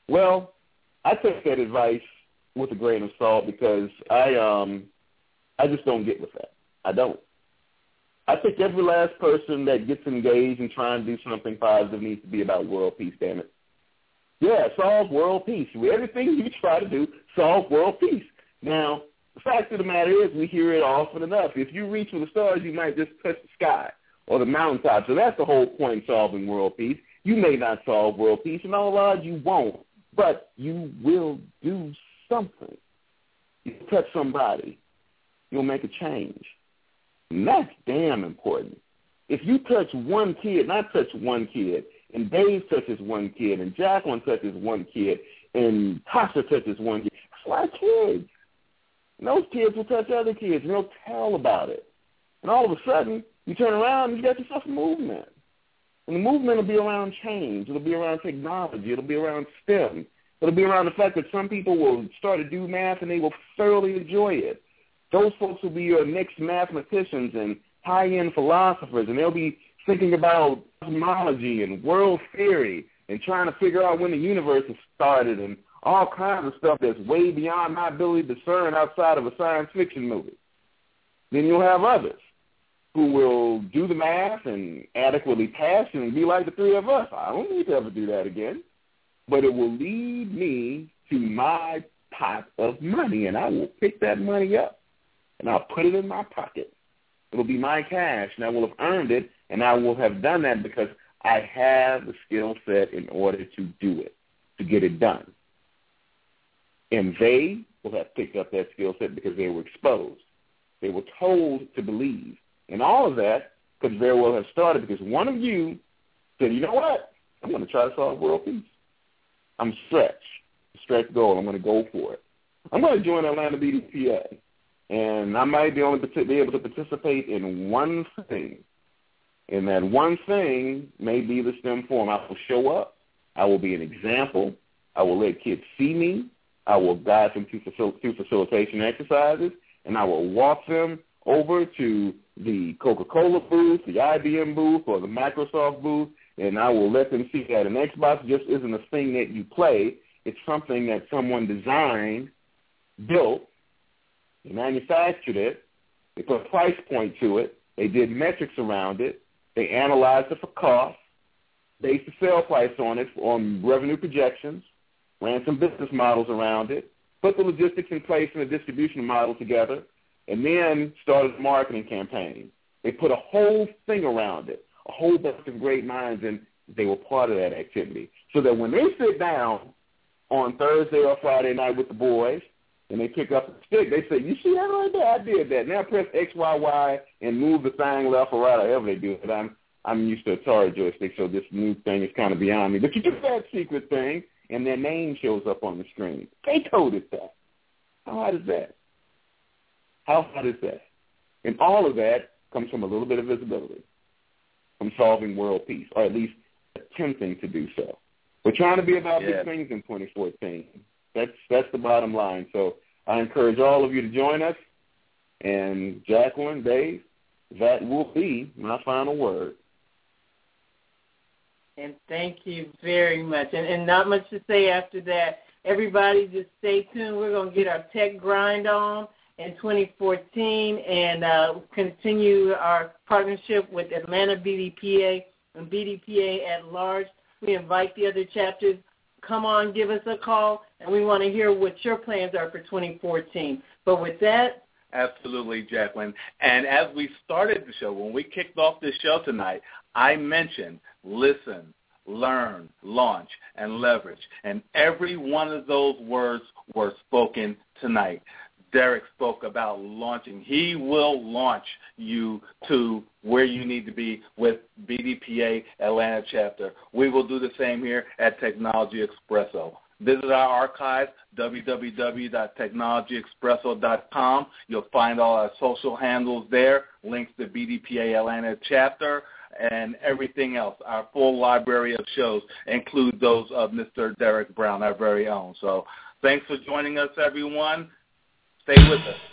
Well, I take that advice with a grain of salt because I um I just don't get with that. I don't. I think every last person that gets engaged in trying to do something positive needs to be about world peace, damn it. Yeah, solve world peace. Everything you try to do, solve world peace. Now, the fact of the matter is we hear it often enough. If you reach for the stars, you might just touch the sky or the mountaintop. So that's the whole point in solving world peace. You may not solve world peace, and all odds you won't, but you will do something. You touch somebody, you'll make a change. And that's damn important. If you touch one kid, not touch one kid, and Dave touches one kid, and Jacqueline touches one kid, and Tasha touches one kid, lot of kids. And those kids will touch other kids, and they'll tell about it. And all of a sudden, you turn around and you got yourself a movement. And the movement will be around change. It'll be around technology. It'll be around STEM. It'll be around the fact that some people will start to do math and they will thoroughly enjoy it. Those folks will be your next mathematicians and high-end philosophers, and they'll be thinking about cosmology and world theory and trying to figure out when the universe was started and all kinds of stuff that's way beyond my ability to discern outside of a science fiction movie. Then you'll have others who will do the math and adequately pass and be like the three of us. I don't need to ever do that again. But it will lead me to my pot of money, and I will pick that money up, and I'll put it in my pocket. It'll be my cash, and I will have earned it, and I will have done that because I have the skill set in order to do it, to get it done. And they will have picked up that skill set because they were exposed. They were told to believe. And all of that could very well have started because one of you said, you know what? I'm going to try to solve world peace. I'm stretch, stretch goal. I'm going to go for it. I'm going to join Atlanta BDPA. and I might be only be able to participate in one thing. And that one thing may be the STEM forum. I will show up. I will be an example. I will let kids see me. I will guide them through, facil- through facilitation exercises, and I will walk them over to the Coca-Cola booth, the IBM booth, or the Microsoft booth, and I will let them see that an Xbox just isn't a thing that you play. It's something that someone designed, built, they manufactured it. They put a price point to it. They did metrics around it. They analyzed it for cost, based the sale price on it on revenue projections, ran some business models around it, put the logistics in place and the distribution model together, and then started a marketing campaign. They put a whole thing around it, a whole bunch of great minds, and they were part of that activity. So that when they sit down on Thursday or Friday night with the boys, and they pick up the stick, they say, "You see that right there? I did that." Now press X, Y, Y, and move the thing left or right, however they do it. I'm I'm used to Atari joystick, so this new thing is kind of beyond me. But you do that secret thing, and their name shows up on the screen. They coded that. How hard is that? How hard is that? And all of that comes from a little bit of visibility, from solving world peace, or at least attempting to do so. We're trying to be about yeah. big things in 2014. That's that's the bottom line. So I encourage all of you to join us. And Jacqueline, Dave, that will be my final word. And thank you very much. And, and not much to say after that. Everybody just stay tuned. We're going to get our tech grind on in 2014 and uh, continue our partnership with Atlanta BDPA and BDPA at large. We invite the other chapters come on, give us a call, and we want to hear what your plans are for 2014. But with that, Absolutely, Jacqueline. And as we started the show, when we kicked off this show tonight, I mentioned listen, learn, launch, and leverage. And every one of those words were spoken tonight. Derrick spoke about launching. He will launch you to where you need to be with BDPA Atlanta chapter. We will do the same here at Technology Expresso. Visit our archives, www.technologyexpresso.com. You'll find all our social handles there, links to BDPA Atlanta chapter, and everything else. Our full library of shows include those of Mr. Derrick Brown, our very own. So thanks for joining us, everyone. Stay with us.